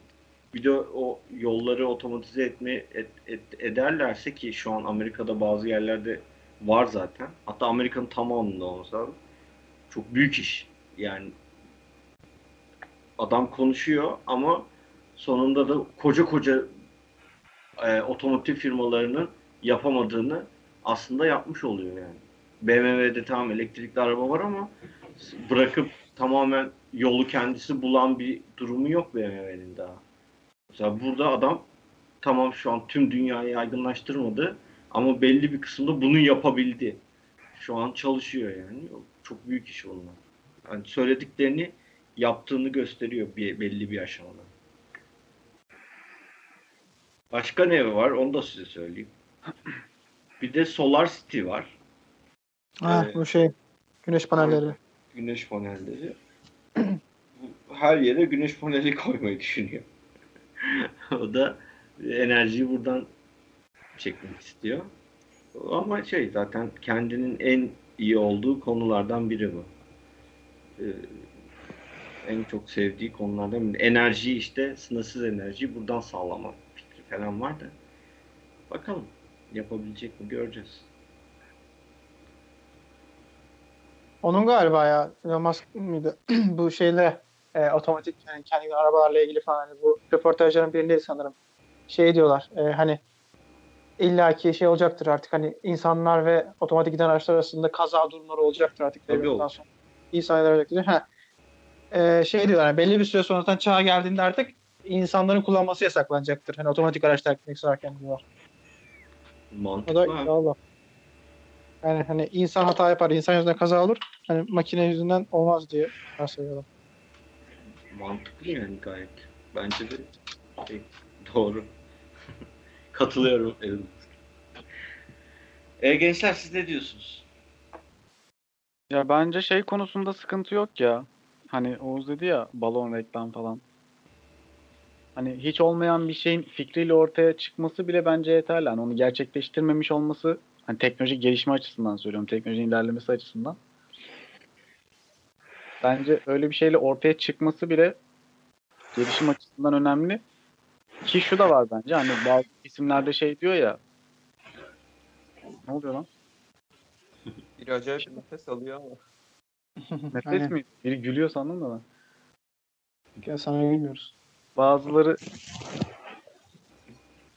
Bir de o yolları otomatize etme et- et- ederlerse ki şu an Amerika'da bazı yerlerde var zaten. Hatta Amerika'nın tamamında lazım. Çok büyük iş. Yani adam konuşuyor ama sonunda da koca koca e, otomotiv firmalarının yapamadığını aslında yapmış oluyor yani. BMW'de tamam elektrikli araba var ama bırakıp tamamen yolu kendisi bulan bir durumu yok BMW'nin daha. Mesela burada adam tamam şu an tüm dünyayı yaygınlaştırmadı ama belli bir kısımda bunu yapabildi. Şu an çalışıyor yani. Çok büyük iş onlar. Yani söylediklerini yaptığını gösteriyor bir, belli bir aşamada. Başka ne var? Onu da size söyleyeyim. Bir de Solar City var. Ha, Evet. bu şey güneş panelleri. Güneş panelleri. Her yere güneş paneli koymayı düşünüyor. o da enerjiyi buradan çekmek istiyor. Ama şey zaten kendinin en iyi olduğu konulardan biri bu. Ee, en çok sevdiği konulardan biri. Enerji işte sınırsız enerjiyi buradan sağlama fikri falan var da. Bakalım yapabilecek mi göreceğiz. Onun galiba ya Elon Musk mıydı? bu şeyle e, otomatik yani kendi arabalarla ilgili falan hani bu röportajların birindeydi sanırım. Şey diyorlar e, hani illaki şey olacaktır artık hani insanlar ve otomatik giden araçlar arasında kaza durumları olacaktır artık. Tabii olur. sonra. İyi sayılar olacaktır. Ha. E, şey diyorlar hani belli bir süre sonra zaten çağa geldiğinde artık insanların kullanması yasaklanacaktır. Hani otomatik araçlar gitmek zorken diyorlar. O Mantıklı. da ha. Allah. Yani hani insan hata yapar, insan yüzünden kaza olur. Hani makine yüzünden olmaz diye söylüyorlar. Mantıklı yani gayet. Bence de şey, doğru. Katılıyorum. Evet. E, gençler siz ne diyorsunuz? Ya bence şey konusunda sıkıntı yok ya. Hani Oğuz dedi ya balon reklam falan. Hani hiç olmayan bir şeyin fikriyle ortaya çıkması bile bence yeterli. Hani onu gerçekleştirmemiş olması hani teknolojik gelişme açısından söylüyorum. Teknolojinin ilerlemesi açısından. Bence öyle bir şeyle ortaya çıkması bile gelişim açısından önemli. Ki şu da var bence hani bazı isimlerde şey diyor ya. Ne oluyor lan? Bir acayip bir nefes alıyor ama. Nefes Aynen. mi? Biri gülüyor sandım da ben. Gel sana bilmiyoruz. Bazıları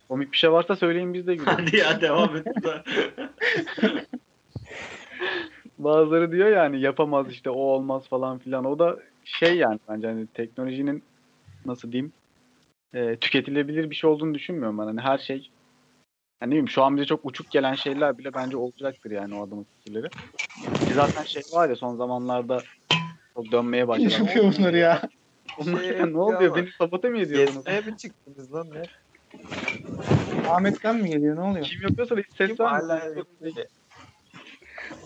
komik bir şey varsa söyleyin biz de gülelim. Hadi ya devam et. Bazıları diyor yani yapamaz işte o olmaz falan filan. O da şey yani bence hani teknolojinin nasıl diyeyim e, tüketilebilir bir şey olduğunu düşünmüyorum ben. Hani her şey hani ne bileyim şu an bize çok uçuk gelen şeyler bile bence olacaktır yani o adamın fikirleri. Ki zaten şey var ya son zamanlarda çok dönmeye başladı. Kim yapıyor bunları ya? Şey ne oluyor? Beni sabote mi ediyorsunuz? Gezmeye mi çıktınız lan ne? Ahmet'ten mi geliyor? Ne oluyor? Kim yapıyorsa hiç ses yok dedi.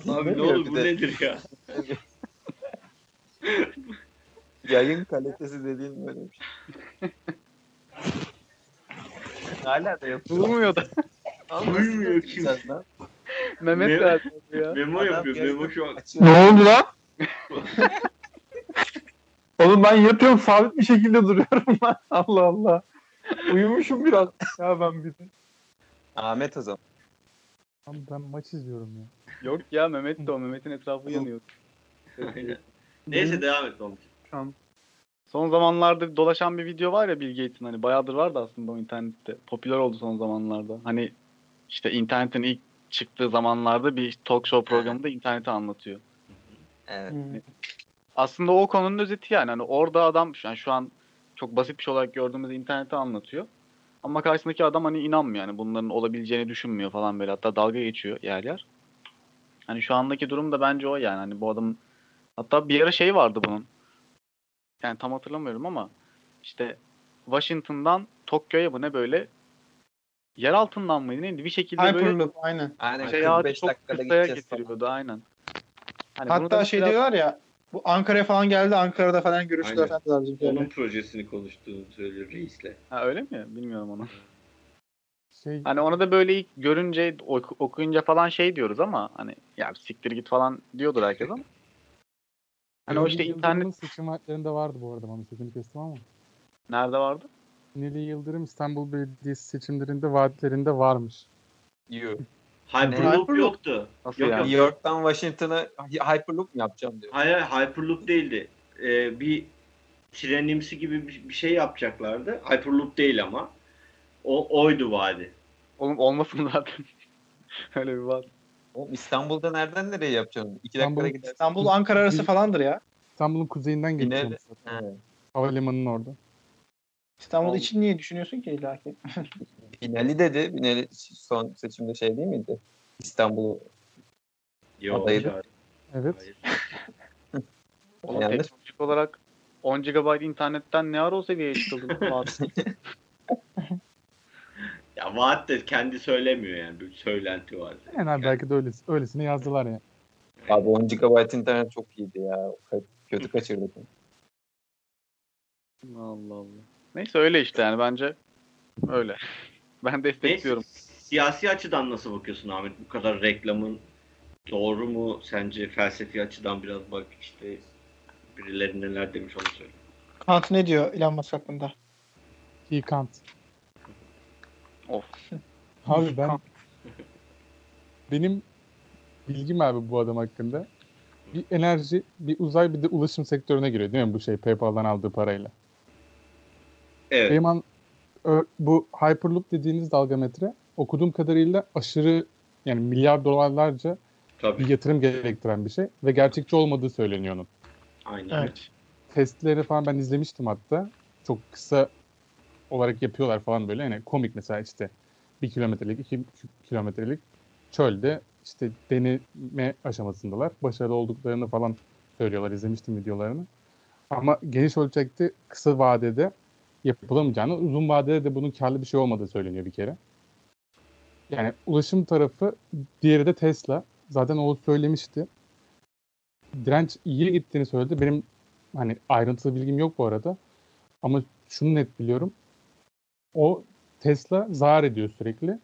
Abi ne olur bu nedir ya? Yayın kalitesi dediğin böyle bir şey. Hala da yapıyor. Bulmuyor da. Duymuyor kim? Mehmet Ne? de yapıyor ya. Memo Adam yapıyor. Memo şu an. Ne oldu lan? Oğlum ben yatıyorum sabit bir şekilde duruyorum lan. Allah Allah. Uyumuşum biraz. Ya ben bir de. Ahmet o zaman. Abi ben maç izliyorum ya. Yok ya Mehmet de o. Mehmet'in etrafı yanıyor. Neyse devam et Mahmut. Son zamanlarda dolaşan bir video var ya Bill Gates'in hani bayağıdır vardı aslında o internette. Popüler oldu son zamanlarda. Hani işte internetin ilk çıktığı zamanlarda bir talk show programında interneti anlatıyor. Evet. Aslında o konunun özeti yani. Hani orada adam yani şu an çok basit bir şey olarak gördüğümüz interneti anlatıyor. Ama karşısındaki adam hani inanmıyor yani bunların olabileceğini düşünmüyor falan böyle. Hatta dalga geçiyor yer yer. Hani şu andaki durum da bence o yani. Hani bu adamın hatta bir ara şey vardı bunun. Yani tam hatırlamıyorum ama işte Washington'dan Tokyo'ya bu ne böyle yer altından mıydı neydi bir şekilde böyle Hyperloop aynen. Aynen seyahati 45 çok dakikada gideceğiz falan. aynen. Hani bunu Hatta şey biraz- diyorlar ya bu Ankara'ya falan geldi. Ankara'da falan görüştüler Aynen. falan. Onun projesini konuştuğunu söylüyor reisle. Ha öyle mi? Bilmiyorum onu. Şey Hani onu da böyle ilk görünce oku- okuyunca falan şey diyoruz ama hani ya siktir git falan diyordur herkes ama. Hani o Binali işte internet seçim vaatlerinde vardı bu arada. Bana sözünü kestim ama. nerede vardı? Binali Yıldırım İstanbul Belediyesi seçimlerinde vaatlerinde varmış. Yiyor. Hyperloop Hyperloop? yoktu. Nasıl Yok, yani? New York'tan Washington'a Hyperloop mu yapacağım diyor. Hayır Hyperloop değildi. Ee, bir trenimsi gibi bir, şey yapacaklardı. Hyperloop değil ama. O oydu vaadi. Oğlum olmasın zaten. Öyle bir var. Oğlum İstanbul'da nereden nereye yapacaksın? İki İstanbul- dakikada gidersin. İstanbul Ankara arası falandır ya. İstanbul'un kuzeyinden. He. Havalimanının orada. İstanbul Oldu. için niye düşünüyorsun ki illaki? Binali dedi. Binali son seçimde şey değil miydi? İstanbul Yok. Adaydı. hayır. Evet. Hayır. Oğlum Yanlış. teknolojik olarak 10 GB internetten ne ara o seviyeye çıkıldı? Ya vaat de kendi söylemiyor yani. Bir söylenti var. Yani abi belki de öylesi, öylesine yazdılar ya. Abi 10 GB internet çok iyiydi ya. Kötü kaçırdık. Allah Allah. Neyse öyle işte yani bence öyle. Ben destekliyorum. Neyse, siyasi açıdan nasıl bakıyorsun Ahmet? Bu kadar reklamın doğru mu sence felsefi açıdan biraz bak işte birileri neler demiş onu söyle. Kant ne diyor Elon Musk hakkında? He can't. Of. Abi ben benim bilgim abi bu adam hakkında bir enerji, bir uzay, bir de ulaşım sektörüne giriyor değil mi bu şey PayPal'dan aldığı parayla? Evet. Benim an- bu Hyperloop dediğiniz dalgametre okuduğum kadarıyla aşırı yani milyar dolarlarca Tabii. bir yatırım gerektiren bir şey ve gerçekçi olmadığı söyleniyor onun. Aynen. Evet. Testleri falan ben izlemiştim hatta. Çok kısa olarak yapıyorlar falan böyle. Yani komik mesela işte bir kilometrelik, iki kilometrelik çölde işte deneme aşamasındalar. Başarılı olduklarını falan söylüyorlar. İzlemiştim videolarını. Ama geniş ölçekte kısa vadede yapılamayacağını, uzun vadede de bunun karlı bir şey olmadığı söyleniyor bir kere. Yani ulaşım tarafı, diğeri de Tesla. Zaten o söylemişti. Direnç iyiye gittiğini söyledi. Benim hani ayrıntılı bilgim yok bu arada. Ama şunu net biliyorum. O Tesla zarar ediyor sürekli.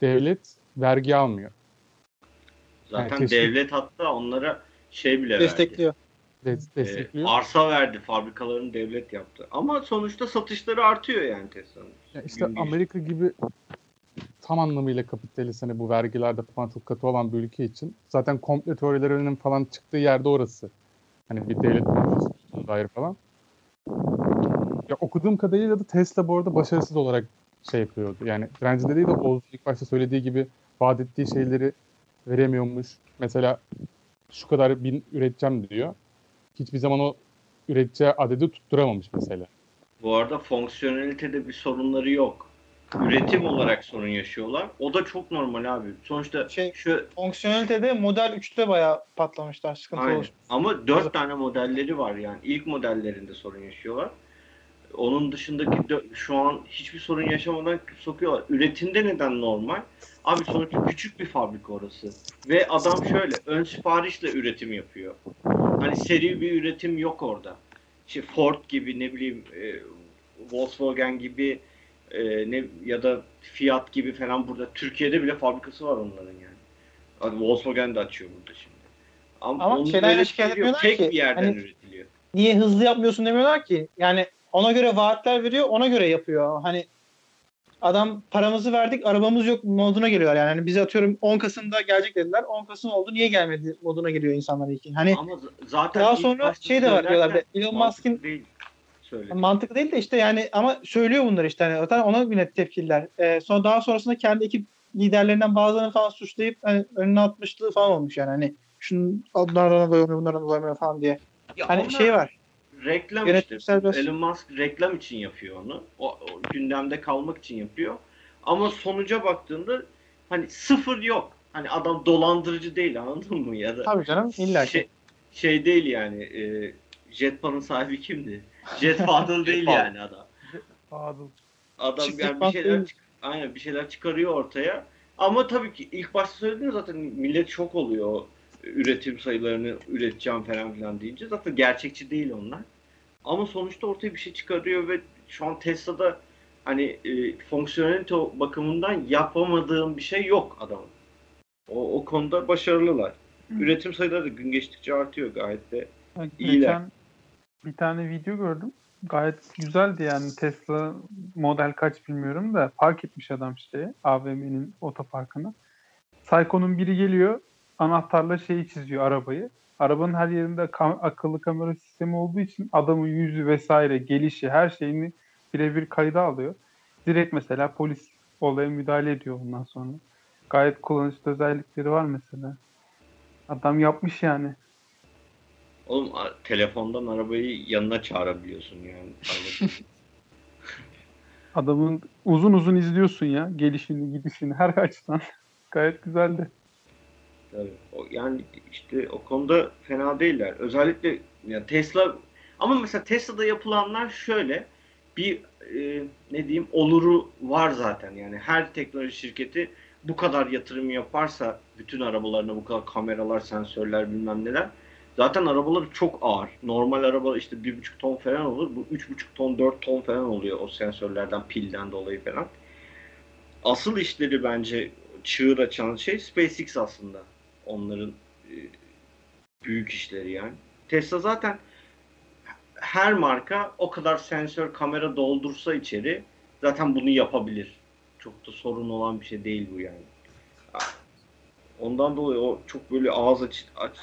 Devlet vergi almıyor. Zaten Yani teşvik- devlet hatta onlara şey bile verdi. Destekliyor. Des- Ee, destekliyor. arsa verdi. Fabrikalarını devlet yaptı. Ama sonuçta satışları artıyor yani Tesla'nın. Ya işte Gün geçti. Amerika gibi tam anlamıyla kapitalist hani bu vergilerde falan çok katı olan bir ülke için zaten komple teorilerinin falan çıktığı yerde orası. Hani bir devlet dair falan. Ya okuduğum kadarıyla da Tesla bu arada başarısız olarak şey yapıyordu. Yani direncinde değil de Oğuz'un ilk başta söylediği gibi vaat ettiği şeyleri veremiyormuş. Mesela şu kadar bin üreteceğim diyor. Hiçbir zaman o üreteceği adedi tutturamamış mesela. Bu arada fonksiyonelitede bir sorunları yok. Üretim olarak sorun yaşıyorlar. O da çok normal abi. Sonuçta Şey- şu Fonksiyonelitede model 3'te bayağı patlamışlar. Sıkıntı Aynen. olmuş. Ama dört tane modelleri var yani. İlk modellerinde sorun yaşıyorlar. Onun dışındaki şu an hiçbir sorun yaşamadan sokuyorlar. Üretimde neden normal? Abi sonuçta küçük bir fabrika orası. Ve adam şöyle ön siparişle üretim yapıyor. Hani seri bir üretim yok orada. İşte Ford gibi ne bileyim e, Volkswagen gibi e, ne ya da Fiat gibi falan burada. Türkiye'de bile fabrikası var onların yani. Hadi Volkswagen de açıyor burada şimdi. Ama, Ama böyle şikayet etmiyorlar Tek ki. bir yerden Hani- üretiliyor. Niye hızlı yapmıyorsun demiyorlar ki. Yani ona göre vaatler veriyor, ona göre yapıyor. Hani adam paramızı verdik, arabamız yok moduna geliyorlar yani. Hani bize atıyorum 10 Kasım'da gelecek dediler. 10 Kasım oldu, niye gelmedi moduna geliyor insanlar ilk. Hani Ama zaten daha sonra şey de var diyorlar. Elon Musk'ın değil. Söyle. mantıklı değil de işte yani ama söylüyor bunları işte. Hani zaten ona bir net tepkiler. Ee, sonra daha sonrasında kendi ekip liderlerinden bazılarını falan suçlayıp hani önüne atmışlığı falan olmuş yani. Hani şunun bunlardan doyamıyor, bunlardan doyamıyor falan diye. Ya Hani onlar şey var. Reklam Yönetimsel işte. Elon Musk reklam için yapıyor onu. O, o gündemde kalmak için yapıyor. Ama sonuca baktığında hani sıfır yok. Hani adam dolandırıcı değil anladın mı? Ya da Tabii canım illa ki. şey, şey değil yani. E, Jetpan'ın sahibi kimdi? Jet Fadıl değil yani adam. Fadıl. Adam Çift yani bir şeyler çık- aynen bir şeyler çıkarıyor ortaya. Ama tabii ki ilk başta söylediğim zaten millet şok oluyor. Üretim sayılarını üreteceğim falan filan deyince. Zaten gerçekçi değil onlar. Ama sonuçta ortaya bir şey çıkarıyor ve şu an Tesla'da hani e, fonksiyonelite bakımından yapamadığım bir şey yok adamın. O, o konuda başarılılar. Üretim sayıları da gün geçtikçe artıyor gayet de. Bak, İyiler. Geçen bir tane video gördüm. Gayet güzeldi yani Tesla model kaç bilmiyorum da park etmiş adam şeye AVM'nin otoparkına. Psycho'nun biri geliyor anahtarla şeyi çiziyor arabayı. Arabanın her yerinde kam- akıllı kamera sistemi olduğu için adamın yüzü vesaire gelişi her şeyini birebir kayda alıyor. Direkt mesela polis olaya müdahale ediyor ondan sonra. Gayet kullanışlı özellikleri var mesela. Adam yapmış yani. Oğlum telefondan arabayı yanına çağırabiliyorsun yani. Adamın uzun uzun izliyorsun ya. Gelişini, gidişini her açıdan. Gayet güzeldi. O, yani işte o konuda fena değiller. Özellikle ya Tesla ama mesela Tesla'da yapılanlar şöyle bir e, ne diyeyim oluru var zaten. Yani her teknoloji şirketi bu kadar yatırım yaparsa bütün arabalarına bu kadar kameralar, sensörler bilmem neler zaten arabaları çok ağır. Normal araba işte bir buçuk ton falan olur. Bu üç buçuk ton, dört ton falan oluyor o sensörlerden, pilden dolayı falan. Asıl işleri bence çığır açan şey SpaceX aslında onların e, büyük işleri yani. Tesla zaten her marka o kadar sensör kamera doldursa içeri zaten bunu yapabilir. Çok da sorun olan bir şey değil bu yani. Ondan dolayı o çok böyle ağız aç, aç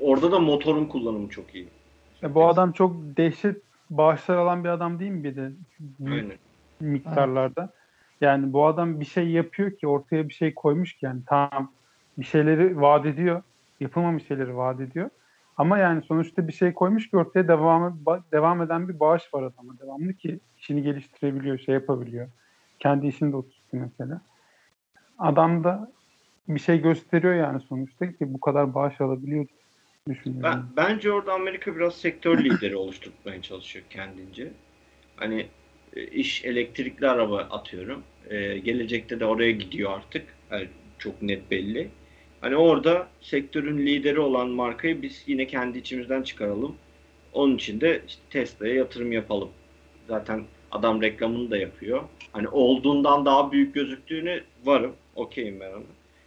orada da motorun kullanımı çok iyi. Ya bu adam çok dehşet bağışlar alan bir adam değil mi bir de? Büyük Aynen. miktarlarda. Yani bu adam bir şey yapıyor ki ortaya bir şey koymuş ki yani tamam bir şeyleri vaat ediyor. Yapılmamış şeyleri vaat ediyor. Ama yani sonuçta bir şey koymuş ki ortaya devam devam eden bir bağış var adama. Devamlı ki işini geliştirebiliyor, şey yapabiliyor. Kendi işini de oturtuyor mesela. Adam da bir şey gösteriyor yani sonuçta ki bu kadar bağış alabiliyor düşünüyorum. Ben, bence orada Amerika biraz sektör lideri oluşturmaya çalışıyor kendince. Hani e, iş elektrikli araba atıyorum. E, gelecekte de oraya gidiyor artık. Yani çok net belli. Hani orada sektörün lideri olan markayı biz yine kendi içimizden çıkaralım. Onun için de işte Tesla'ya yatırım yapalım. Zaten adam reklamını da yapıyor. Hani olduğundan daha büyük gözüktüğünü varım. Okeyim ben ona.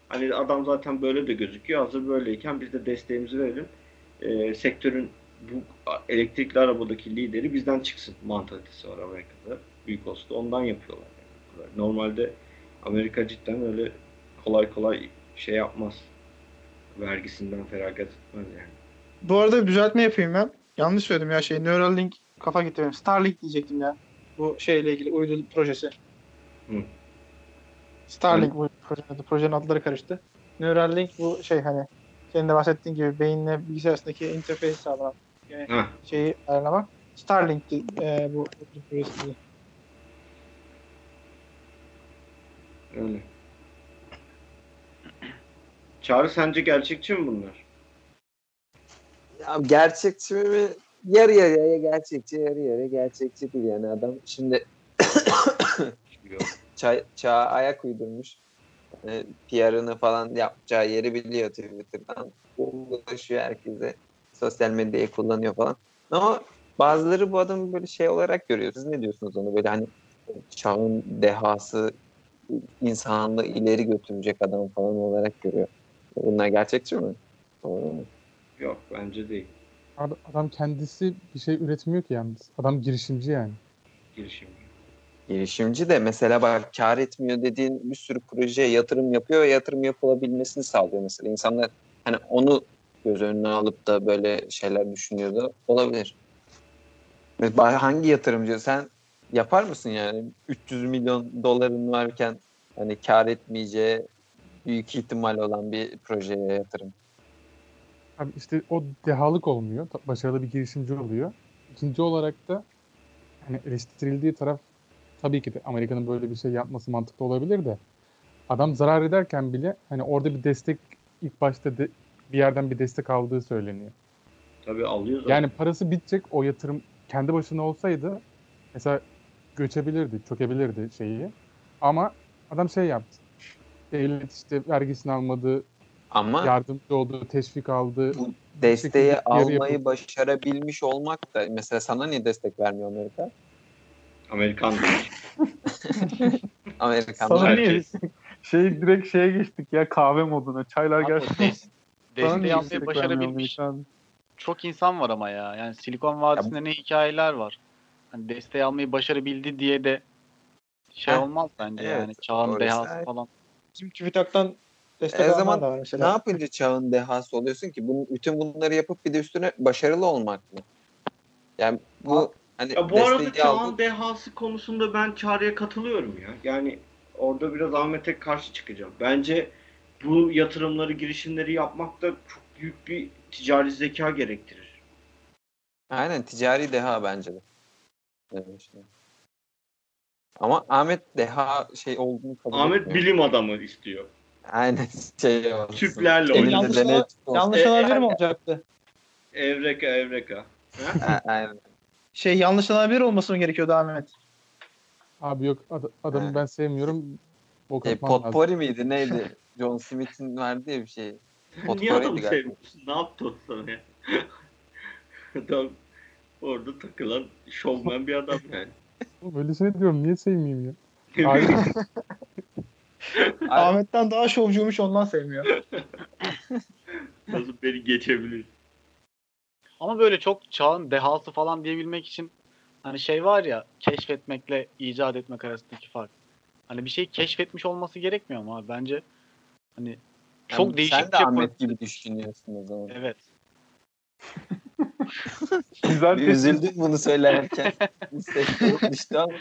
Hani adam zaten böyle de gözüküyor. Hazır böyleyken biz de desteğimizi verelim. E, sektörün bu elektrikli arabadaki lideri bizden çıksın mantalitesi var Amerika'da. Büyük olsa ondan yapıyorlar. Yani. Normalde Amerika cidden öyle kolay kolay şey yapmaz. Vergisinden feragat etmez yani. Bu arada bir düzeltme yapayım ben. Yanlış söyledim ya şey Neuralink kafa gitti benim. Starlink diyecektim ya. Bu şeyle ilgili uydu projesi. Hı. Starlink bu projenin adı. Projenin adları karıştı. Neuralink bu şey hani senin de bahsettiğin gibi beyinle bilgisayar arasındaki interface sağlamak. Yani şeyi ayarlamak. Starlink e, bu projesi. Öyle. Çağrı sence gerçekçi mi bunlar? Ya gerçekçi mi? Yarı yarıya gerçekçi, yarı yarıya gerçekçi değil yani adam. Şimdi çağa ayak uydurmuş. E, PR'ını falan yapacağı yeri biliyor Twitter'dan. Ulaşıyor herkese. Sosyal medyayı kullanıyor falan. Ama bazıları bu adamı böyle şey olarak görüyor. Siz ne diyorsunuz onu? Böyle hani çağın dehası insanlığı ileri götürecek adam falan olarak görüyor. Bunlar gerçekçi mi? Yok bence değil. Ad- Adam kendisi bir şey üretmiyor ki yalnız. Adam girişimci yani. Girişim. girişimci de mesela bak kar etmiyor dediğin bir sürü projeye yatırım yapıyor ve yatırım yapılabilmesini sağlıyor mesela. İnsanlar hani onu göz önüne alıp da böyle şeyler düşünüyordu. Olabilir. Mesela hangi yatırımcı sen yapar mısın yani 300 milyon doların varken hani kar etmeyeceği büyük ihtimal olan bir projeye yatırım. Abi işte o dehalık olmuyor. Başarılı bir girişimci oluyor. İkinci olarak da hani eleştirildiği taraf tabii ki de Amerika'nın böyle bir şey yapması mantıklı olabilir de adam zarar ederken bile hani orada bir destek ilk başta de, bir yerden bir destek aldığı söyleniyor. Tabii alıyor zaten. Yani parası bitecek o yatırım kendi başına olsaydı mesela göçebilirdi, çökebilirdi şeyi. Ama adam şey yaptı. Devlet işte vergisini almadı, Ama yardımcı oldu, teşvik aldı. bu desteği almayı yapıp- başarabilmiş olmak da mesela sana niye destek vermiyor Amerika? Amerikan Amerikanlar. Sana niye Herkes. şey direkt şeye geçtik ya kahve moduna. Çaylar Abi gelsin. des- desteği almayı başarabilmiş çok insan var ama ya. Yani Silikon Vadisi'nde ne hikayeler var. Hani desteği almayı başarabildi diye de şey Heh, olmaz bence evet, yani. Çağın dehası falan. Bizim TÜBİTAK'tan destek E, zaman da var Ne mesela. yapınca çağın dehası oluyorsun ki? Bunun, bütün bunları yapıp bir de üstüne başarılı olmak mı? Yani bu hani Ya bu arada çağın aldın. dehası konusunda ben Çağrı'ya katılıyorum ya. Yani orada biraz Ahmet'e karşı çıkacağım. Bence bu yatırımları, girişimleri yapmak da çok büyük bir ticari zeka gerektirir. Aynen ticari deha bence de. Evet, işte. Ama Ahmet deha şey olduğunu kabul Ahmet etmiyor. bilim adamı istiyor. Aynen şey olsun. Tüplerle Elinde Yanlış deney olsun. Yanlış E, alabilir mi yani- olacaktı? Evreka evreka. Ha? Aynen. Şey yanlış alabilir olması mı gerekiyordu Ahmet? Abi yok ad- adamı Ha. ben sevmiyorum. Bok E, atmam lazım. potpourri miydi neydi? John Smith'in verdiği bir şey. Niye adamı galiba. sevmiyorsun? Ne yaptı o sana ya? Adam orada takılan şovmen bir adam yani. Böyle şey diyorum niye sevmeyeyim ya? Ahmet'ten daha şovcuymuş ondan sevmiyor. Nasıl beni geçebilir? Ama böyle çok çağın dehası falan diyebilmek için hani şey var ya keşfetmekle icat etmek arasındaki fark. Hani bir şeyi keşfetmiş olması gerekmiyor mu abi? Bence hani çok Yani değişik Sen de şey Ahmet gibi düşünüyorsun o zaman. Evet. Bir tespit. üzüldüm bunu söylerken. Düştü ama.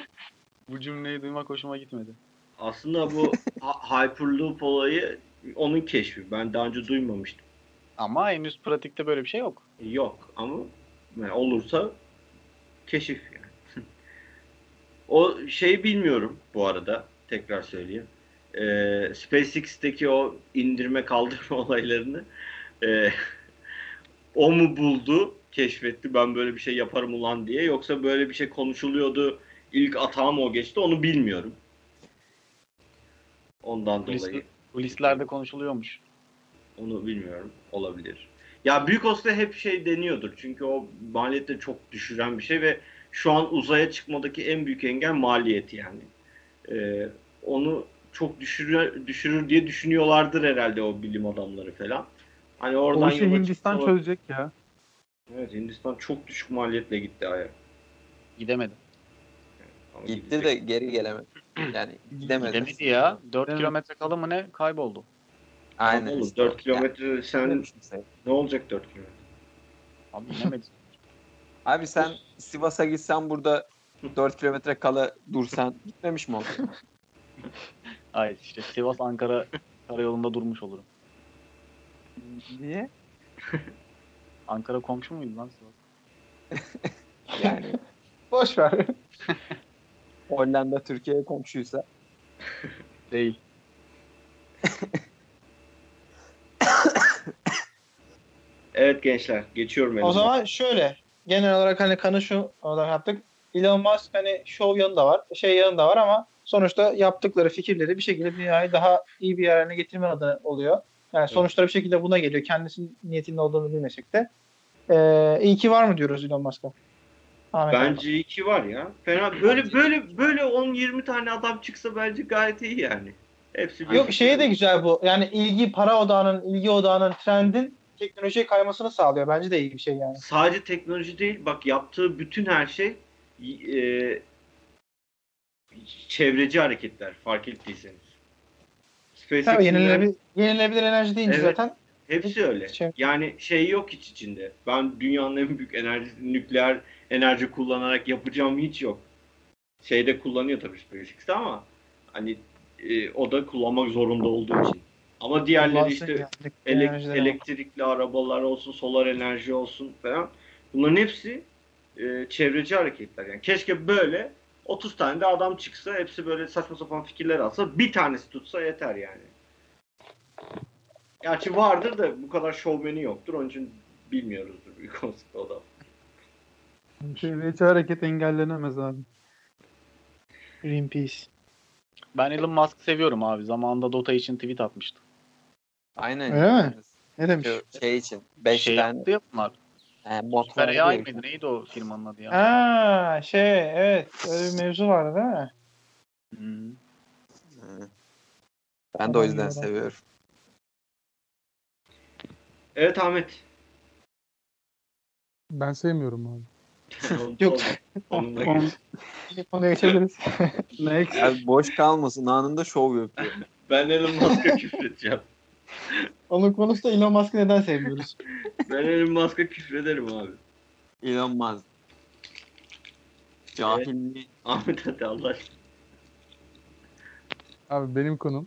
Bu cümleyi duymak hoşuma gitmedi. Aslında bu Hyperloop olayı onun keşfi. Ben daha önce duymamıştım. Ama henüz pratikte böyle bir şey yok. Yok ama yani olursa keşif yani. o şeyi bilmiyorum bu arada. Tekrar söyleyeyim. Ee, SpaceX'teki o indirme kaldırma olaylarını ee, o mu buldu, keşfetti ben böyle bir şey yaparım ulan diye yoksa böyle bir şey konuşuluyordu ilk atağım o geçti onu bilmiyorum. Ondan Polis- dolayı. Bu listelerde konuşuluyormuş. Onu bilmiyorum. Olabilir. Ya büyük olsa hep şey deniyordur. Çünkü o maliyeti çok düşüren bir şey ve şu an uzaya çıkmadaki en büyük engel maliyeti yani. Ee, onu çok düşürür, düşürür diye düşünüyorlardır herhalde o bilim adamları falan. Hani oradan O işi Hindistan çıksalar- çözecek ya. Evet Hindistan çok düşük maliyetle gitti Ay'a. Gidemedi. Ama Gitti gidecek. de geri gelemedi. Yani gidemedi. Gidemedi ya. 4 Evet. kilometre kala mı ne kayboldu. Aynen. Oğlum, işte. 4 kilometre sen Yani, ne olacak 4 kilometre? Abi. Abi sen Sivas'a gitsen burada 4 kilometre kala dursan gitmemiş mi oldun? Hayır işte Sivas Ankara karayolunda durmuş olurum. Niye? Ankara komşu muydu lan Sivas? Yani Boş ver. Hollanda Türkiye'ye komşuysa. Değil. Evet gençler geçiyorum O elime. zaman şöyle. Genel olarak hani kanı şu olarak yaptık. Elon Musk hani şov yanı da var, şey yanı da var ama sonuçta yaptıkları fikirleri bir şekilde dünyayı daha iyi bir yerine getirme adına oluyor. Yani sonuçlar bir şekilde buna geliyor. Kendisinin niyetinin olduğunu bilmesek de. Ee, iyi ki var mı diyoruz Elon Musk'a? Ahmet abi. Bence iki var ya. Fena böyle böyle böyle 10-20 tane adam çıksa bence gayet iyi yani. Hepsi bir Yok şeye de güzel bu. Yani ilgi para odağının, ilgi odağının, trendin teknolojiye kaymasını sağlıyor. Bence de iyi bir şey yani. sadece teknoloji değil bak yaptığı bütün her şey e, çevreci hareketler fark ettiyseniz. Tabii SpaceX'in yenilenebilir, yenilenebilir enerji deyince Evet. zaten hepsi öyle. Şey- Yani şey yok hiç içinde. Ben dünyanın en büyük enerji nükleer enerji kullanarak yapacağım hiç yok. Şeyde kullanıyor tabii SpaceX'te ama hani e, o da kullanmak zorunda olduğu için. Ama diğerleri işte. Elek- elektrikli arabalar olsun, solar enerji olsun falan. Bunların hepsi e, çevreci hareketler. Yani keşke böyle 30 tane de adam çıksa, hepsi böyle saçma sapan fikirler alsa, bir tanesi tutsa yeter yani. Gerçi vardır da bu kadar şovmeni yoktur. Onun için bilmiyoruzdur büyük konsept o da. Çevreci hareket engellenemez abi. Greenpeace. Ben Elon Musk seviyorum abi. Zamanında Dota için tweet atmıştı. Aynen. Öyle mi? Ne demiş? Şey için. 5 şey tane yaptı ya bunlar. E, Süper AI mıydı? Neydi o firmanın adı ya? Ha şey evet öyle bir mevzu vardı değil mi? Hmm. Hı. Ben de o yüzden seviyorum. Evet Ahmet. Ben sevmiyorum abi. Yok. Onunla On, geç. Bir konuya geçebiliriz. next. Abi boş kalmasın anında şov yapıyor. Ben Elon Musk'a küfredeceğim. Onun konusu da Elon Musk'ı neden sevmiyoruz? Ben Elon Musk'a küfrederim abi. Elon Musk. Cahilliği. Ahmet hadi Allah aşkına. Abi benim konum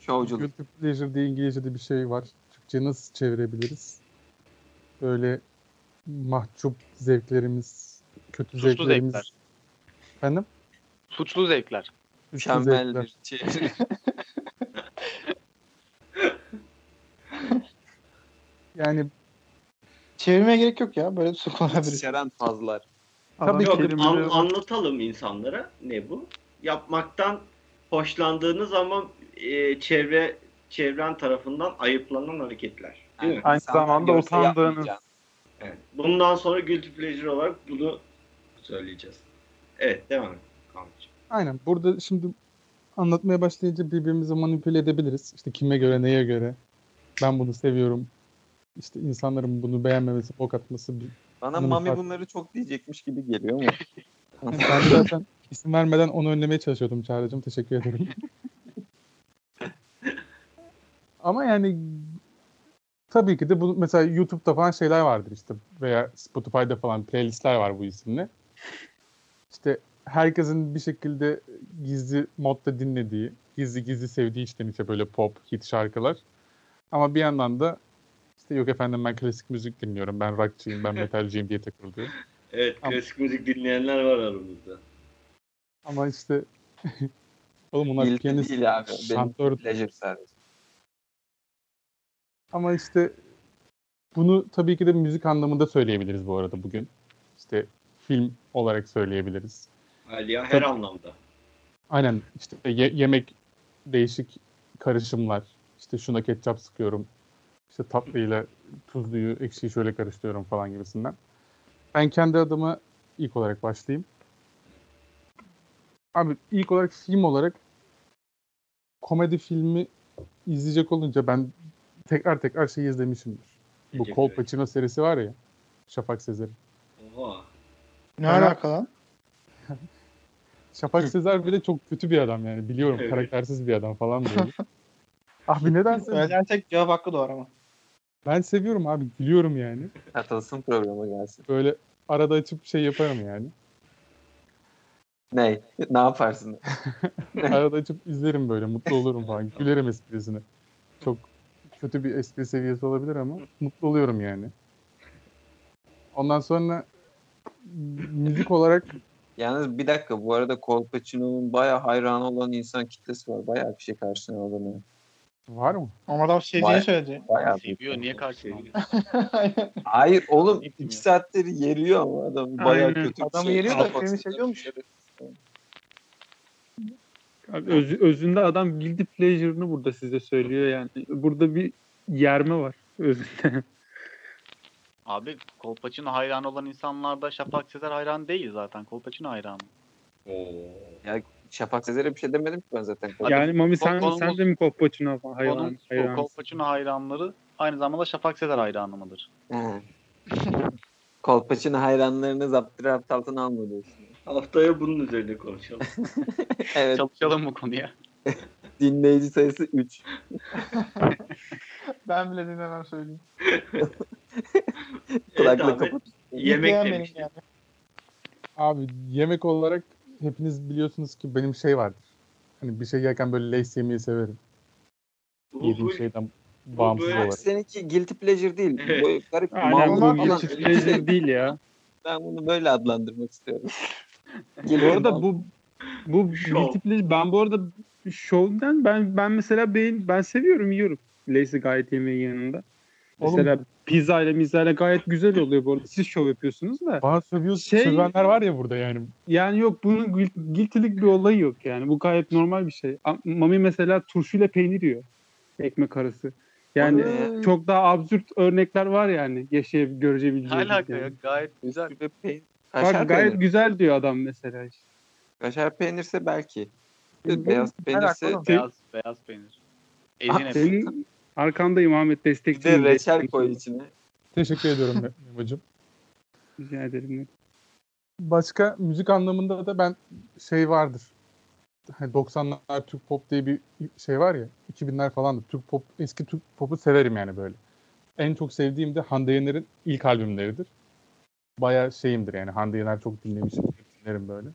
Şovculuk. guilty pleasure diye İngilizce'de bir şey var. Türkçe nasıl çevirebiliriz? Böyle mahcup zevklerimiz, kötü Suçlu zevklerimiz. zevkler. Efendim? Suçlu zevkler. Suçlu Mükemmel zevkler. bir çeviri. Yani Çevirmeye gerek yok ya. Böyle su kullanabiliriz. Şeren fazlar. Tabii ki. Yok, kelimeleri an- anlatalım insanlara ne bu. Yapmaktan hoşlandığınız ama e, çevre çevren tarafından ayıplanan hareketler. Değil mi? Aynı İnsanlar zamanda utandığınız. Evet. Bundan sonra guilty pleasure olarak bunu söyleyeceğiz. Evet devam et. Aynen burada şimdi anlatmaya başlayınca birbirimizi manipüle edebiliriz. İşte kime göre, neye göre. Ben bunu seviyorum. İşte insanların bunu beğenmemesi, bok atması. Bana Mami fark- bunları çok diyecekmiş gibi geliyor ama. Ben zaten isim vermeden onu önlemeye çalışıyordum Çağrı'cığım. Teşekkür ederim. Ama yani tabii ki de bu mesela YouTube'da falan şeyler vardır işte veya Spotify'da falan playlistler var bu isimle. İşte herkesin bir şekilde gizli modda dinlediği, gizli gizli sevdiği işte işte böyle pop, hit şarkılar. Ama bir yandan da işte yok efendim ben klasik müzik dinliyorum, ben rockçıyım, ben metalciyim diye takılıyor. Evet klasik müzik dinleyenler var aramızda. Ama işte oğlum bunlar Guilty piyanist, değil abi. Şantör. Ama işte bunu tabii ki de müzik anlamında söyleyebiliriz bu arada bugün. İşte film olarak söyleyebiliriz. Aliya her Tabii. anlamda. Aynen işte ye- yemek değişik karışımlar. İşte şuna ketçap sıkıyorum. İşte tatlıyla tuzluyu, ekşiyi şöyle karıştırıyorum falan gibisinden. Ben kendi adıma ilk olarak başlayayım. Abi ilk olarak film olarak komedi filmi izleyecek olunca ben tekrar tekrar şey izlemişimdir. Bu Gece Kolpaçino serisi var ya. Şafak Sezer. Oha. Ne Bana- alaka lan? Şafak Sezer bir de çok kötü bir adam yani. Biliyorum Evet. karaktersiz bir adam falan böyle. abi nedense Söylersek cevap hakkı doğru ama. Ben seviyorum abi. Gülüyorum yani. Katılsın programa gelsin. Böyle arada açıp şey yaparım yani. Ne? Ne yaparsın? Arada açıp izlerim böyle. Mutlu olurum falan. Gülerim esprisine. Çok kötü bir espri seviyesi olabilir ama mutlu oluyorum yani. Ondan sonra müzik olarak Yalnız bir dakika bu arada Kolpaçino'nun bayağı hayranı olan insan kitlesi var. Bayağı bir şey karşısına alınıyor. Var mı? Ama adam sevdiğini Vay. söyledi. Bayağı Seviyor niye alıyor? Hayır oğlum iki saattir yeriyor ama adam bayağı Aynen. kötü. Adamı şey. yeriyor da filmi seviyormuş. şey- Abi öz- özünde adam guilty pleasure'ını burada size söylüyor yani. Burada bir yerme var özünde. Abi Kolpaçino hayran olan insanlar da Şafak Sezer hayran değil zaten. Kolpaçino hayranı. Oo. Şafak Sezer'e bir şey demedim ki ben zaten. Yani Mami sen, konumuz- sen de mi Kolpaçino hayran? Onun hayran. Kolpaçino hayranları aynı zamanda Şafak Sezer hayranı mıdır? He. Kolpaçino hayranlarını zapturapt altına alma diyorsun. Haftaya bunun üzerine konuşalım. Evet Çalışalım bu konuya. dinleyici sayısı 3. Ben bile dinlemem söyleyeyim. Kulaklığı Ahmet, kapat. Yemek demiştim. yani. Abi yemek olarak hepiniz biliyorsunuz ki benim şey vardır. Hani bir şey yerken böyle Lay's yemeyi severim. Bu, Yediğim bu, şeyden bağımsız böyle- olarak. Seninki guilty pleasure değil. Bu garip Aynen bu guilty pleasure değil ya. Ben bunu böyle adlandırmak istiyorum. Bu arada bu bu guilty pleasure ben bu arada şovdan ben ben mesela beğen, ben seviyorum yiyorum. Lazy gayet yemeği yanında. Oğlum- Mesela pizza ile mizza ile gayet güzel oluyor bu arada. Siz şov yapıyorsunuz da. Bana sövüyorsun, Şey- sövenler var ya burada yani. Yani yok bunun guil- guilty'lik bir olayı yok yani. Bu gayet normal bir şey. Mami mesela turşuyla peynir yiyor. Ekmek arası. Yani Ana. çok daha absürt örnekler var yani yaşayıp Ne görebileceğiniz. alaka yani. ya? Gayet güzel. Ve peynir. Kaşar Bak gayet peynir. güzel diyor adam mesela. işte. Kaşar peynirse belki. Beyaz peynirse. Beyaz, beyaz peynir. Ezine Senin arkandayım Ahmet bir de destekçiyim. reçel koy içine. Teşekkür ediyorum Me- Memo'cum. Rica ederim. Başka müzik anlamında da ben şey vardır. Hani 90'lar Türk pop diye bir şey var ya. 2000'ler falan da Türk pop, eski Türk popu severim yani böyle. En çok sevdiğim de Hande Yener'in ilk albümleridir. Bayağı şeyimdir yani. Hande Yener çok dinlemişim. Dinlerim böyle.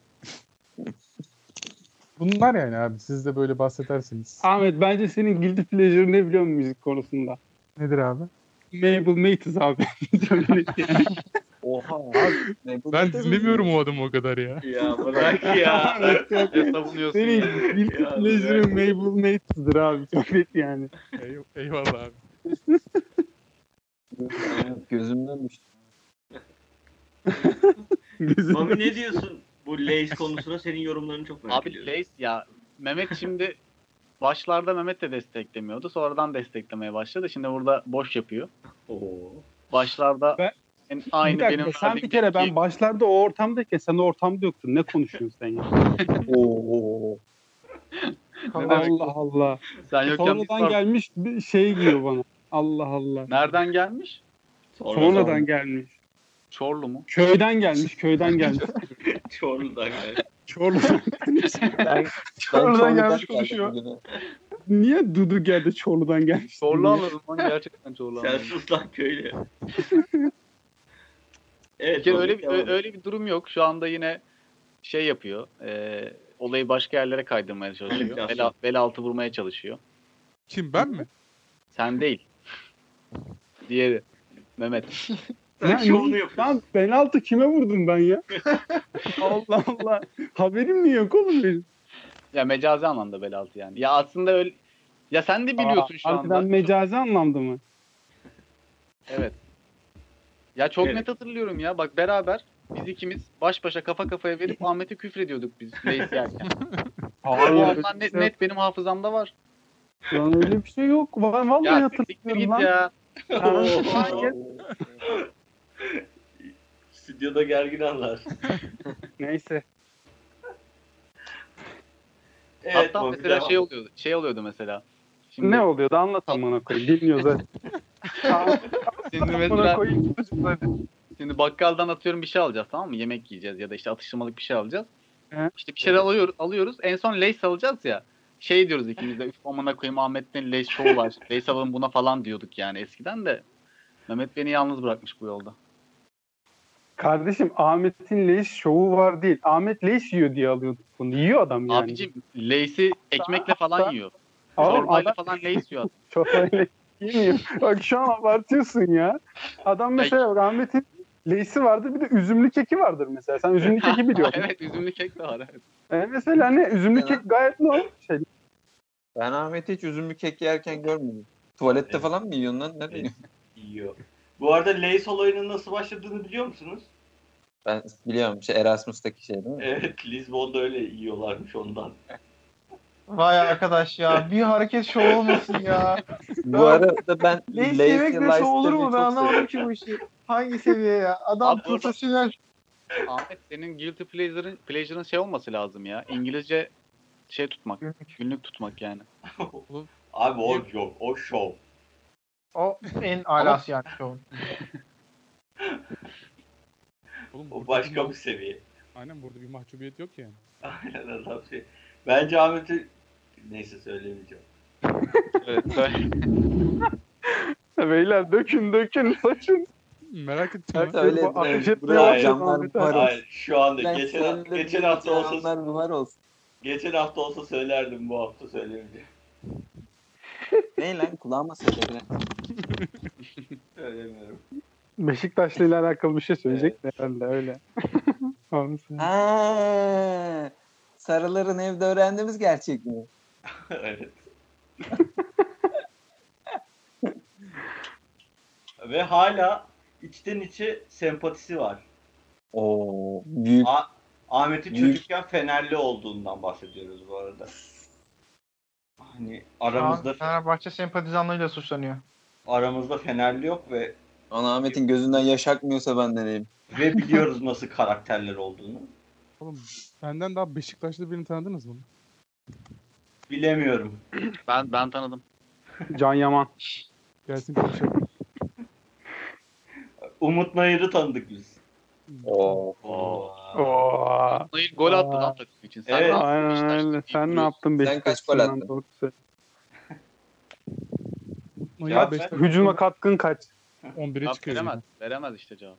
Bunlar yani abi. Siz de böyle bahsedersiniz. Ahmet bence senin guilty pleasure ne biliyor musun müzik konusunda? Nedir abi? Mabel Matez abi. Oha abi. Ben dinlemiyorum o adamı o kadar ya. Ya bırak ya. ne savunuyorsun senin ya? guilty Ya, pleasure'ın Mabel Matez'dir abi. Çok net yani. Ey- Eyvallah abi. Gözümden düştü. Gözüm- Mami ne diyorsun bu Lays konusuna? Senin yorumlarını çok merak Abi ediyorum. Lace ya Mehmet şimdi başlarda Mehmet de desteklemiyordu. Sonradan desteklemeye başladı. Şimdi burada boş yapıyor. Oo. Başlarda Ben- en- aynı bir dakika, benim sen bir kere ben başlarda o ortamdayken sen o ortamda yoktun. Ne konuşuyorsun sen ya? Oo. Allah Allah. sen yokken Sonradan var- gelmiş bir şey diyor bana. Allah Allah. Nereden gelmiş? Sonra Sonradan gelmiş. Çorlu mu? Köyden gelmiş, köyden gelmiş. Çorlu'dan geldi. Çorlu'dan. Ben, ben Çorlu'dan gelmiş konuşuyor. Niye Dudu geldi Çorlu'dan gelmiş? Çorlu anladım lan gerçekten Çorlu Sen anladım. sus lan köylü. evet. Bir öyle bir, öyle bir durum yok. Şu anda yine şey yapıyor. E, olayı başka yerlere kaydırmaya çalışıyor. Bel, bel altı vurmaya çalışıyor. Kim ben mi? Sen değil. Diğeri. Mehmet. Sen Ya, şovunu ne- yapıyorsun. Lan penaltı kime vurdum ben ya? Allah Allah. Haberim mi yok oğlum benim? Ya mecazi anlamda bel altı yani. Ya aslında öyle ya sen de biliyorsun Aa, şu anda. mecazi anlamda mı? Evet. Ya çok Evet. net hatırlıyorum ya. Bak beraber biz ikimiz baş başa kafa kafaya verip Ahmet'e küfrediyorduk biz Lace yerken. O anlar net, net benim hafızamda var. Lan öyle bir şey yok. Var vallahi Ya hatırlıyorum git lan. ya. Stüdyoda gergin anlar. Neyse. Evet, Hatta mesela devam. şey oluyordu. Şey oluyordu mesela. Şimdi Ne oluyordu anlat amına koyayım. Bilmiyor zaten. Şimdi mesela şimdi bakkaldan atıyorum bir şey alacağız tamam mı? Yemek yiyeceğiz ya da işte atıştırmalık bir şey alacağız. He. İşte bir şeyler alıyoruz, alıyoruz. En son Lays alacağız ya. Şey diyoruz ikimiz de üf amına koyayım Ahmet'in Lays şovu var. Lays alalım buna falan diyorduk yani eskiden de. Mehmet beni yalnız bırakmış bu yolda. Kardeşim Ahmet'in leş şovu var değil. Ahmet leş yiyor diye alıyorduk bunu. Yiyor adam yani. Abicim Lays'i ekmekle falan yiyor. Çorbayla adam falan Lays yiyor. çorbayla yemiyor. Bak şu an abartıyorsun ya. Adam mesela bak, Ahmet'in leysi vardır bir de üzümlü keki vardır mesela. Sen üzümlü keki biliyorsun. evet üzümlü kek de var evet. E mesela ne? Üzümlü kek gayet normal şey. Ben Ahmet'i hiç üzümlü kek yerken görmedim. Tuvalette falan mı yiyorsun lan? Ne diyorsun? Yiyor. Bu arada Lays olayının nasıl başladığını biliyor musunuz? Ben biliyorum. Şey, Erasmus'taki şey değil mi? Evet, Lisbon'da öyle yiyorlarmış ondan. Vay arkadaş ya. Bir hareket şov olmasın ya. Bu arada ben Lazy yemek de şov olur mu? Ben anlamadım ki bu işi. Hangi seviye ya? Adam Abi profesyonel. Ahmet senin guilty pleasure'ın pleasure'ın şey olması lazım ya. İngilizce şey tutmak. Günlük tutmak yani. Abi o yok, o şov. O en alası yani şov. Oğlum, O başka bir, bir seviye. Aynen burada bir mahcubiyet yok yani. Aynen adam şey. Bence Ahmet'i neyse söylemeyeceğim. Evet. söyle. Beyler dökün dökün saçın. Merak ettim. Ya. Öyle bu ateş etmeye başladı. Hayır, şu anda Ben geçen, söyledim, geçen hafta olsa buhar olsun. geçen hafta olsa söylerdim bu hafta söylemeyeceğim. Ne lan kulağıma söyle. Söylemiyorum. Beşiktaş'la ile alakalı bir şey söyleyecek de herhalde öyle. Ha, sarıların evde öğrendiğimiz gerçek mi? evet. Ve hala içten içe sempatisi var. Oo, büyük. A- Ahmet'in Büyük. çocukken Fenerli olduğundan bahsediyoruz bu arada. Hani aramızda Fenerbahçe sempatizanlığıyla suçlanıyor. Aramızda Fenerli yok ve Ana Ahmet'in gözünden yaş akmıyorsa ben de neyim? ve biliyoruz nasıl karakterler olduğunu. Oğlum benden daha Beşiktaşlı birini tanıdınız mı? Bilemiyorum. Ben ben tanıdım. Can Yaman. Gelsin konuşalım. Umut Nayır'ı tanıdık biz. Oo. Oo. Oo. Hayır gol attı lan takım için. Sen Evet. ne yaptın Aynen öyle. için? Sen ne yaptın Sen kaç gol attın? Doğru söyle. Ya Beşiktaş Hücuma katkın kaç? 11'e Cevap çıkıyor. veremez. zaten. Veremez işte cevap.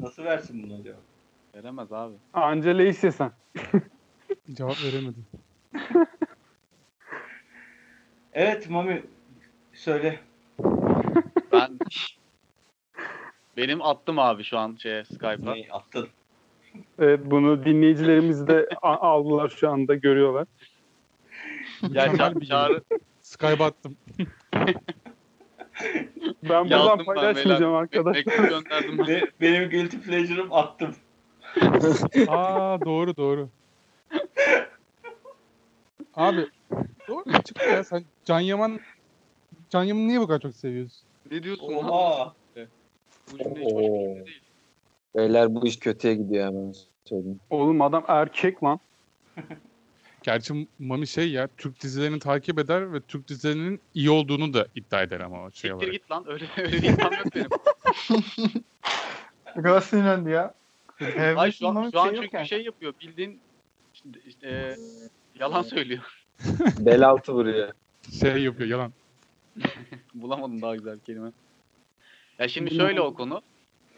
Nasıl versin bunu acaba? Veremez abi. Anca Leys yesen. Cevap veremedim. Evet Mami söyle. Ben benim attım abi şu an şeye Skype'a. Neyi attın? Evet bunu dinleyicilerimiz de a- aldılar şu anda görüyorlar. Ya Mükemmel ça- bir çağrı Skype attım. Ben buradan yazdım ben paylaşmayacağım beyler. arkadaş. Mektup gönderdim. ben. Be- benim guilty pleasure'ım attım. Aa doğru doğru. Abi doğru mu çıktı ya sen Can Yaman Can Yaman'ı niye bu kadar çok seviyorsun? ne diyorsun lan? Oha. Bu cümle hiç hoş bir cümle değil. Beyler bu iş kötüye gidiyor hemen söyleyeyim. Oğlum adam erkek lan. Gerçi Mami şey ya Türk dizilerini takip eder ve Türk dizilerinin iyi olduğunu da iddia eder ama o şey Siktir olarak. git lan öyle öyle bir iddiam yok benim. Ne kadar sinirlendi ya. Ay şu an, şu an şey çünkü yani. şey yapıyor bildiğin işte, işte, e, yalan söylüyor. Bel altı vuruyor. Şey yapıyor yalan. Bulamadım daha güzel bir kelime. Ya şimdi şöyle o konu.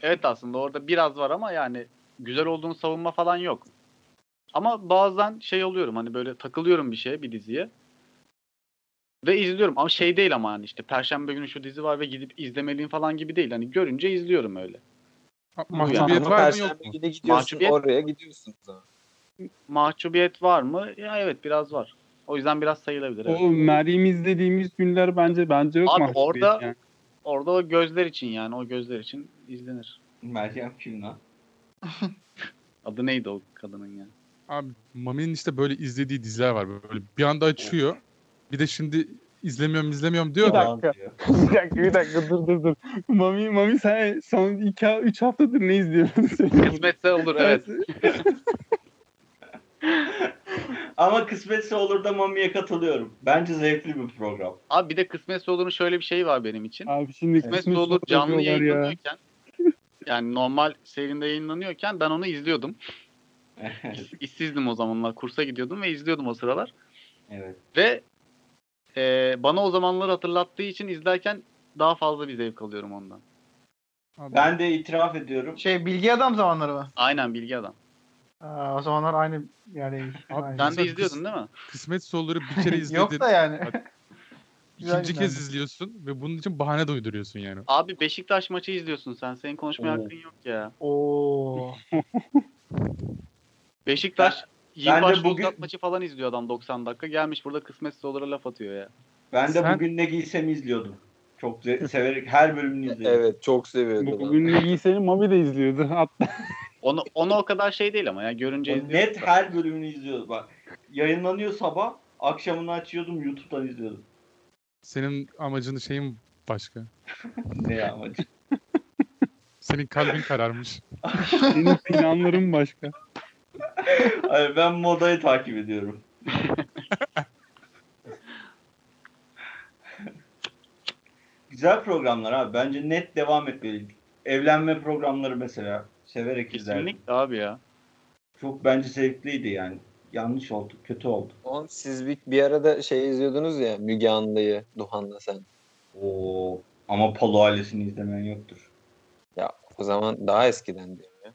Evet aslında orada biraz var ama yani güzel olduğunu savunma falan yok. Ama bazen şey oluyorum hani böyle takılıyorum bir şeye bir diziye. Ve izliyorum ama şey değil ama hani işte perşembe günü şu dizi var ve gidip izlemeliyim falan gibi değil. Hani görünce izliyorum öyle. Mahcubiyet Ama var mı yok mu? gidiyorsun Mahcubiyet- oraya gidiyorsun. o zaman. Mahcubiyet var mı? Ya evet biraz var. O yüzden biraz sayılabilir. Evet. O Meryem izlediğimiz günler bence bence yok Abi orada- yani. Orada o gözler için yani o gözler için izlenir. Meryem kim lan? Adı neydi o kadının ya? Abi Mami'nin işte böyle izlediği diziler var böyle. Bir anda açıyor. Bir de şimdi izlemiyorum izlemiyorum diyor Bir da. dakika. Bir dakika bir dakika dur dur dur. Mami Mami sen son 2 3 haftadır ne izliyorsun? Kısmetse olur evet. Ama kısmetse olur da Mami'ye katılıyorum. Bence zevkli bir program. Abi bir de Kısmetse Olur'un şöyle bir şeyi var benim için. Abi şimdi Kısmetse kısmet Olur canlı yapıyorlar ya. yayınlanıyorken yani normal serinde yayınlanıyorken ben onu izliyordum. İşsizdim o zamanlar. Kursa gidiyordum ve izliyordum o sıralar. evet. Ve e, bana o zamanları hatırlattığı için izlerken daha fazla bir zevk alıyorum ondan. Abi, Ben de itiraf ediyorum. Şey bilgi adam zamanları mı? Aynen Bilgi Adam. Aa, o zamanlar aynı yerdeymiş. Abi. Sen de izliyordun değil mi? Kısmet Solur'u bir kere izledin. Yok da yani. Güzel ikinci kez izliyorsun ve bunun için bahane de uyduruyorsun yani. Abi Beşiktaş maçı izliyorsun sen. Senin konuşmaya Oo. hakkın yok ya. Oo. Beşiktaş bence Yılbaşı bugün- maçı falan izliyor adam 90 dakika. Gelmiş burada kısmetse olur'a laf atıyor ya. Ben de Sen- bugün ne giysem izliyordum. Çok severek her bölümünü izledim. Evet çok seviyordu. Bugün ne giyseni Mami de izliyordu. Hatta Onu, onu o kadar şey değil ama ya görünce O izliyor. net her bölümünü izliyordum. Bak yayınlanıyor sabah, akşamını açıyordum YouTube'dan izliyordum. Senin amacın şeyin başka. Ne ya amacı? Senin kalbin kararmış. senin planların başka. Hayır ben modayı takip ediyorum. Güzel programlar abi. Bence net devam etmeli. Evlenme programları mesela severek izlerdim. Kesinlikle abi ya. Çok bence zevkliydi yani. Yanlış oldu, kötü oldu. Oğlum siz bir, bir arada şey izliyordunuz ya Müge Anlı'yı Duhan'la sen. Oo, ama Palo ailesini izlemeyen yoktur. Ya o zaman daha eskiden diyorum ya.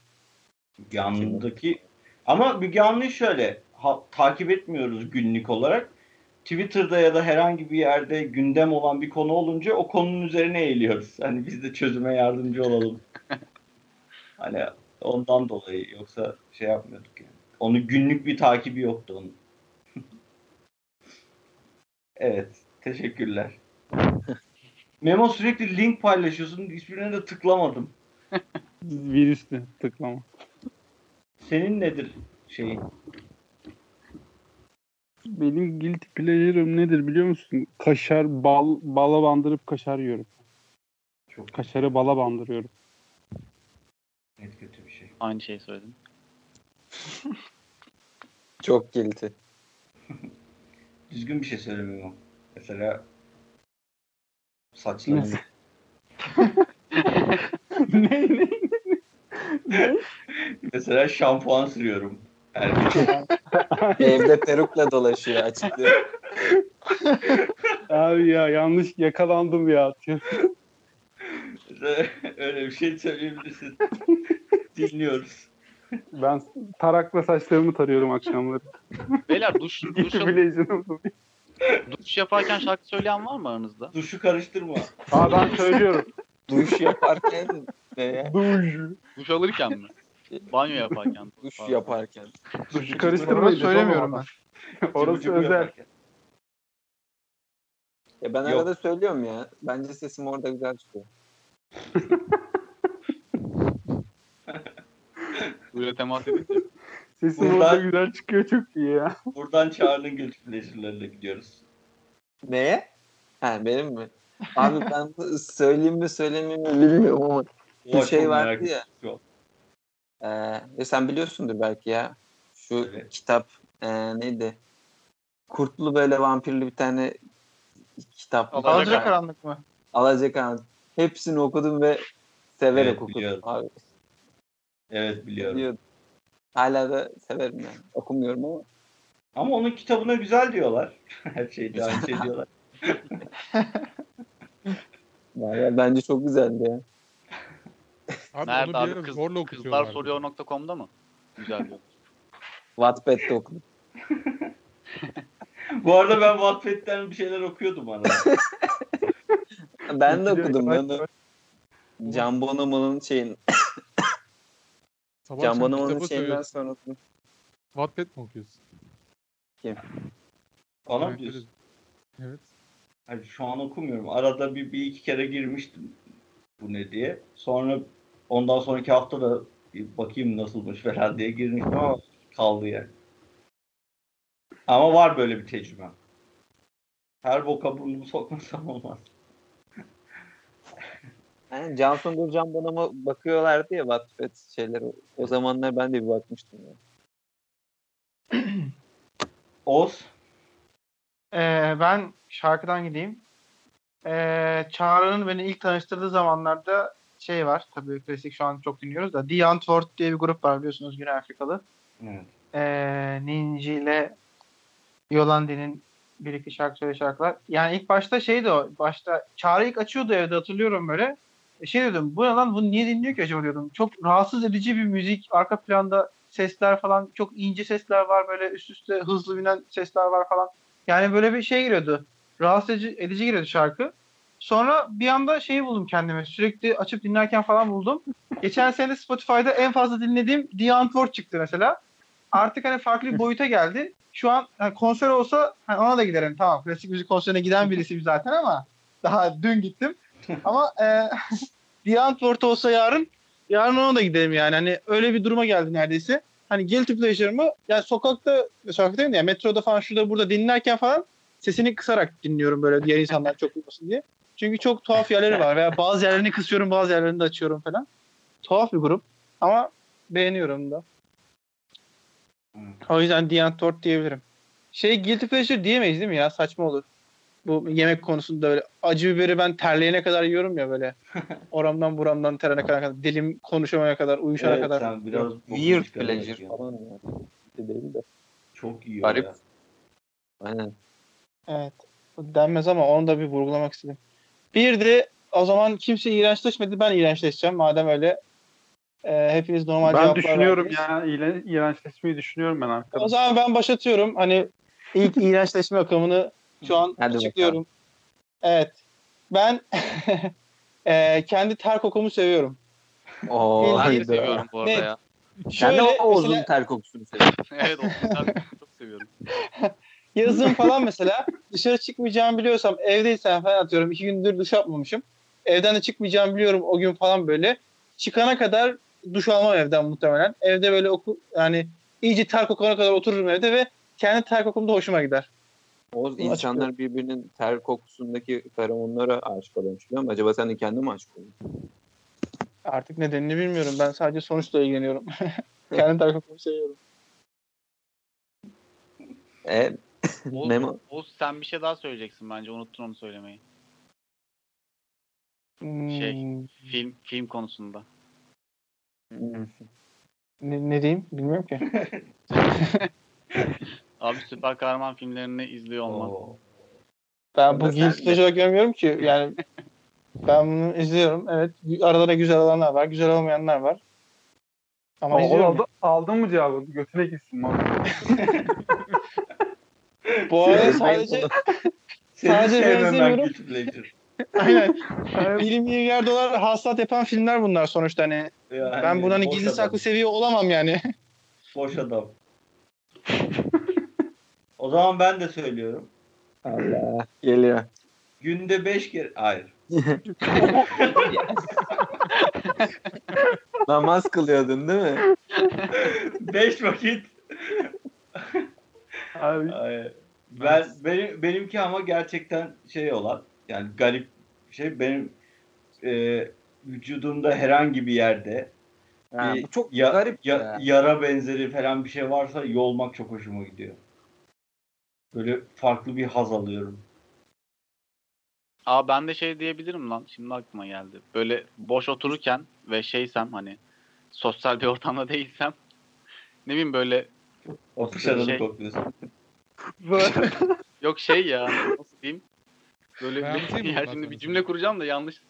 Müge Anlı'daki ama Müge Anlı'yı şöyle ha- takip etmiyoruz günlük olarak. Twitter'da ya da herhangi bir yerde gündem olan bir konu olunca o konunun üzerine eğiliyoruz. Hani biz de çözüme yardımcı olalım. hani ondan dolayı yoksa şey yapmıyorduk yani. Onu günlük bir takibi yoktu onun. evet. Teşekkürler. Memo sürekli link paylaşıyorsun. Hiçbirine de tıklamadım. Virüslü tıklama. Senin nedir şeyin? Benim guilty pleasure'ım nedir biliyor musun? Kaşar, bal, bala bandırıp kaşar yiyorum. Çok Kaşarı bala bandırıyorum. net kötü bir şey. Aynı şeyi söyledim. Çok guilty. Düzgün bir şey söylemiyorum. Mesela saçlarını ne ne? Mesela şampuan sürüyorum. Evde perukla dolaşıyor açıklıyor. Abi ya yanlış yakalandım ya. Öyle bir şey söyleyebilirsin. Dinliyoruz. Ben tarakla saçlarımı tarıyorum akşamları. Beyler duş, duş, duş yaparken şarkı söyleyen var mı aranızda? Duşu karıştırma. Aa ben söylüyorum. Duş yaparken ne ya? Duş. Duş alırken mi? Banyo yaparken. Duş Pardon. yaparken. Duşu Onu karıştırmayın. söylemiyorum ben. Orası özel. Ya ben Yok. arada söylüyorum ya. Bence sesim orada güzel çıkıyor. Böyle temas edince. Sesim Buradan- orada güzel çıkıyor çok iyi ya. Buradan Çağrı'nın pleasure'larına gidiyoruz. Neye? Ha benim mi? Abi ben söyleyeyim mi söylemeyeyim mi bilmiyorum ama Bir şey vardı ya. Ee, ya sen biliyorsundur belki ya. Şu Evet. kitap ee, neydi? Kurtlu böyle vampirli bir tane kitap. Alacakaranlık. Alacakaranlık mı? Alacakaranlık. Hepsini okudum ve severek Evet, okudum. biliyorum. Abi, Evet biliyorum. biliyordum. Hala da severim yani. Okumuyorum ama. Ama onun kitabına güzel diyorlar. Her şeyde aynı şey diyorlar. Bence çok güzeldi ya. Abi Nerede onu bir abi? Kız, zorla okutuyorlardı. kızlarsoruyor.com'da mı? Güzel diyor. Wattpad'de okudum. Bu arada ben Wattpad'den bir şeyler okuyordum arada. Ben de okudum. Ben de. Can Bonomo'nun şeyin, Sabah Can Bonomo'nun şeyinden sonra okudum. Wattpad mi okuyorsun? Bana mı diyorsun? Evet. Hani şu an okumuyorum. Arada bir, bir iki kere girmiştim bu ne diye. Sonra ondan sonraki hafta da bakayım nasılmış falan diye girmiştim ama kaldı yani. Ama var böyle bir tecrübem. Her boka burnumu sokmasam olmaz. Yani Can Sungur Can Bonomo bakıyorlardı ya Wattpad şeyleri. O zamanlar ben de bir bakmıştım. Ya. Oz. Ee, ben şarkıdan gideyim. Ee, Çağrı'nın beni ilk tanıştırdığı zamanlarda şey var. Tabii klasik şu an çok dinliyoruz da. The Antwoord diye bir grup var biliyorsunuz Güney Afrikalı. Evet. Ee, Ninji ile Yolandi'nin birlikte şarkı söylediği şarkılar. Yani ilk başta şeydi o. Başta Çağrı ilk açıyordu evde hatırlıyorum böyle. E şey dedim bu ne lan bunu niye dinliyor ki acaba diyordum. Çok rahatsız edici bir müzik. Arka planda sesler falan çok ince sesler var böyle üst üste hızlı binen sesler var falan. Yani böyle bir şey giriyordu. Rahatsız edici, edici giriyordu şarkı. Sonra bir anda şeyi buldum kendime. Sürekli açıp dinlerken falan buldum. Geçen sene Spotify'da en fazla dinlediğim The Antwoord çıktı mesela. Artık hani farklı bir boyuta geldi. Şu an hani konser olsa hani ona da giderim. Tamam klasik müzik konserine giden birisiyim zaten ama daha dün gittim. Ama e, The Antwoord olsa yarın yarın ona da giderim yani. Hani öyle bir duruma geldi neredeyse. Hani guilty pleasure'ımı yani sokakta sokakta değil mi ya metroda falan şurada burada dinlerken falan sesini kısarak dinliyorum böyle diğer insanlar çok duymasın diye. Çünkü çok tuhaf yerleri var veya bazı yerlerini kısıyorum bazı yerlerini de açıyorum falan. Tuhaf bir grup ama beğeniyorum da. O yüzden The Antwoord diyebilirim. Şey guilty pleasure diyemeyiz değil mi ya? Saçma olur. Bu yemek konusunda böyle acı biberi ben terleyene kadar yiyorum ya böyle. Oramdan buramdan terene kadar, dilim konuşamaya kadar, uyuşana Evet, kadar. sen biraz Weird pleasure falan ya. Bir Değil de. Çok iyi Garip. ya. Aynen. Evet. Denmez ama onu da bir vurgulamak istedim. Bir de o zaman kimse iğrençleşmedi. Ben iğrençleşeceğim. Madem öyle e, hepiniz normal Ben cevaplar düşünüyorum verdiniz. ya. İğren- İğrençleşmeyi düşünüyorum ben O arkadaşlar. zaman ben başlatıyorum. Hani ilk iğrençleşme akımını şu an Hadi açıklıyorum. Evet. Ben e, kendi ter kokumu seviyorum. Oo, Ben de seviyorum bu arada Ne? ya. Şöyle de o Oğuz'un mesela ter kokusunu seviyorsun. evet o yüzden çok seviyorum. Yazın falan mesela dışarı çıkmayacağımı biliyorsam evdeysem falan atıyorum iki gündür duş yapmamışım. Evden de çıkmayacağımı biliyorum o gün falan böyle. Çıkana kadar duş almam evden muhtemelen. Evde böyle oku yani iyice ter kokana kadar otururum evde ve kendi ter kokum da hoşuma gider. Bunu insanlar birbirinin ter kokusundaki feromonlara aşık oluyormuş biliyor musun? Acaba sen de kendin mi aşık oldun? Artık nedenini bilmiyorum. Ben sadece sonuçla ilgileniyorum. kendi ter kokumu seviyorum. E, Oğuz, Memo. Oğuz sen bir şey daha söyleyeceksin bence. Unuttun onu söylemeyi. Hmm, Şey. Film film konusunda. ne, ne diyeyim bilmiyorum ki. Abi süper kahraman filmlerini izliyor olman. Oo. Ben bu pleasure olarak görmüyorum ki. Yani ben bunu izliyorum. Evet. Aralarında güzel olanlar var. Güzel olmayanlar var. Ama Oğuz izliyorum. aldı, aldın mı cevabı? Götüne gitsin. Bu arada sadece Sadece benzemiyorum. aynen 1 milyar dolar hasılat yapan filmler bunlar sonuçta hani. Yani ben bunu hani gizli adam. saklı seviye olamam yani. Boş adam. o zaman ben de söylüyorum. Allah. Geliyor. Günde 5 kere... Hayır. Namaz kılıyordun değil mi? 5 vakit. Abi, Hayır. Ben, benim, benimki ama gerçekten şey olan yani garip şey benim e, vücudumda herhangi bir yerde Ha, bir bu çok ya- garip ya- ya. yara benzeri falan bir şey varsa yolmak çok hoşuma gidiyor. Böyle farklı bir haz alıyorum. Aa ben de şey diyebilirim lan. Şimdi aklıma geldi. Böyle boş otururken ve şeysem hani sosyal bir ortamda değilsem ne bileyim böyle O dışarıda Şey- kokluyorsun. yok şey ya nasıl diyeyim böyle Ben bir, anlatayım mı ya şimdi bir cümle kuracağım da yanlış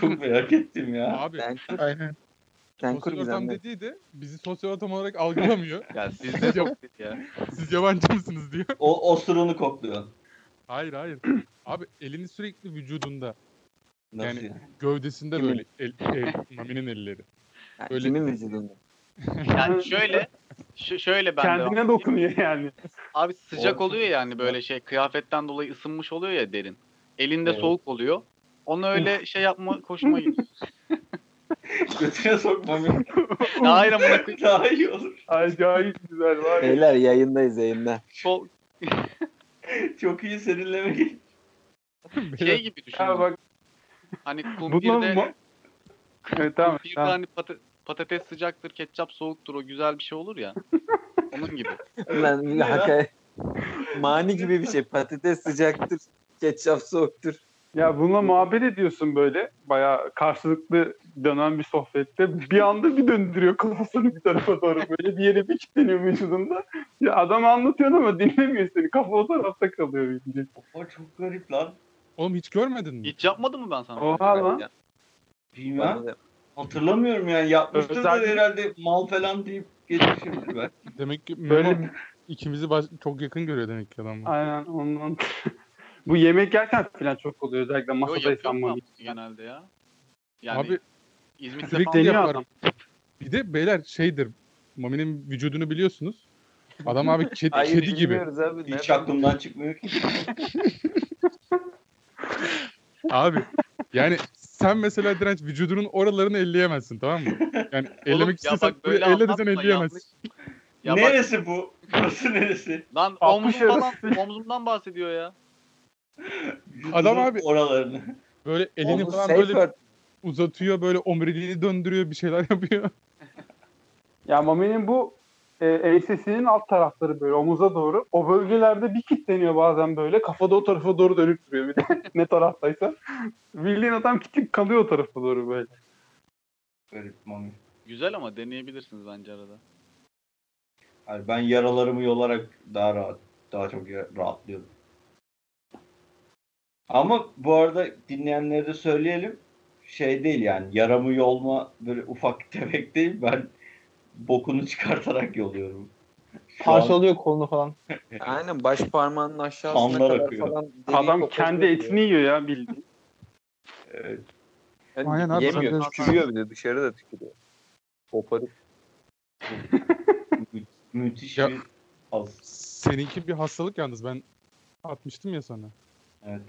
Çok merak ettim ya. Abi Sen, Aynen. sen kur sosyal ortam dediği de bizi sosyal ortam olarak algılamıyor. ya sizde çok ya. Siz yabancı mısınız diyor. O osurunu kokluyorsun. Hayır hayır. Abi elini sürekli vücudunda. Nasıl Yani- yani? Gövdesinde Kimin? böyle. El, el, Mami'nin elleri. Öyle- Kimin vücudunda? Yani şöyle şu, şöyle ben de kendine dokunuyor yani. Abi sıcak oluyor yani böyle şey kıyafetten dolayı ısınmış oluyor ya derin. Elinde Evet. soğuk oluyor. Onu öyle şey yapma hoşuma gidiyor. Götüne sokmam. Hayır koyayım. Daha iyi olur. Acayip güzel var ya. Beyler yayındayız yayında. Sol- Çok iyi serinleme şey gibi düşün. Ha bak Hani kumpirde? Evet tamam. kumpirde tamam. hani pata- patates sıcaktır, ketçap soğuktur o güzel bir şey olur ya. Onun gibi. Ya? hakaret, Mani gibi bir şey. Patates sıcaktır. Ketçap soğuktur. Ya bununla muhabbet ediyorsun böyle. Bayağı karşılıklı dönen bir sohbette. Bir anda bir döndürüyor kafasını bir tarafa doğru. Böyle bir yere bir kilitleniyor vücudunda. Ya adam anlatıyor ama dinlemiyor seni. Kafa o tarafta kalıyor bildiğin. O çok garip lan. Oğlum hiç görmedin mi? Hiç yapmadım mı ben sana? Oha lan. Bilmem. Hatırlamıyorum yani. Yapmıştır da Özel- herhalde mal falan deyip geçmişimdir ben. Demek ki Böyle Memo ikimizi baş- çok yakın görüyor demek ki adam. Aynen ondan. Bu yemek yerken falan çok oluyor. Özellikle yapıyorum mı? genelde ya. Yani Abi İzmit'te falan deniyor yapar. adam. Bir de beyler şeydir. Mami'nin vücudunu biliyorsunuz. Adam abi kedi, Hayır kedi gibi. abi. Hiç aklımdan çıkmıyor ki. Abi yani sen mesela direnç vücudunun oralarını elleyemezsin tamam mı? Yani Oğlum, ellemek bak böyle elle desen elleyemezsin. Ya bak, neresi bu? Burası neresi? lan 60 omzumdan, arası. omzumdan bahsediyor ya. Adam abi- Oralarını. Böyle elini Oğlum, falan böyle word. uzatıyor böyle omuriliğini döndürüyor bir şeyler yapıyor. Ya Mami'nin bu e, ensesinin alt tarafları böyle omuza doğru. O bölgelerde bir kilitleniyor bazen böyle. Kafada o tarafa doğru dönüp duruyor. Bir de ne taraftaysa. Bildiğin adam kilitlik kalıyor o tarafa doğru böyle. Garip mami. Güzel ama deneyebilirsiniz bence arada. Hayır, ben yaralarımı yolarak daha rahat, daha çok rahatlıyorum. Ama bu arada dinleyenlere de söyleyelim. Şey değil yani yaramı yolma böyle ufak tefek değil. Ben bokunu çıkartarak yoluyorum. Şu an Parçalıyor kolunu falan. Aynen baş parmağının aşağısına Kanlar kadar akıyor. falan. Adam kendi etini yiyor ya bildiğin. evet, Yani Aynen abi, Yemiyor. Tükürüyor bir de dışarı da tükürüyor. Koparıp. mü- müthiş Ya- bir az. Seninki bir hastalık yalnız ben atmıştım ya sana. Evet.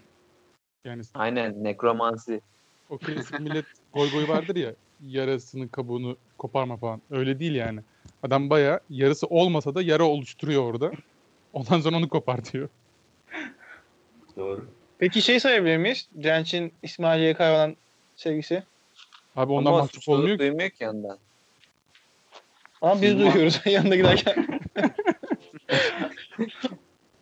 Yani Aynen nekromansi. o klasik millet goy goy vardır ya yarasının kabuğunu koparma falan. Öyle değil yani. Adam baya yarısı olmasa da yara oluşturuyor orada. Ondan sonra onu kopartıyor. Doğru. Peki şey sayabilir miyiz? Direnç'in İsmail YK'ya olan sevgisi. Abi ondan Ama mahcup olmuyor ki. duymuyor ki yandan. Ama biz Ama- duyuyoruz yanında giderken.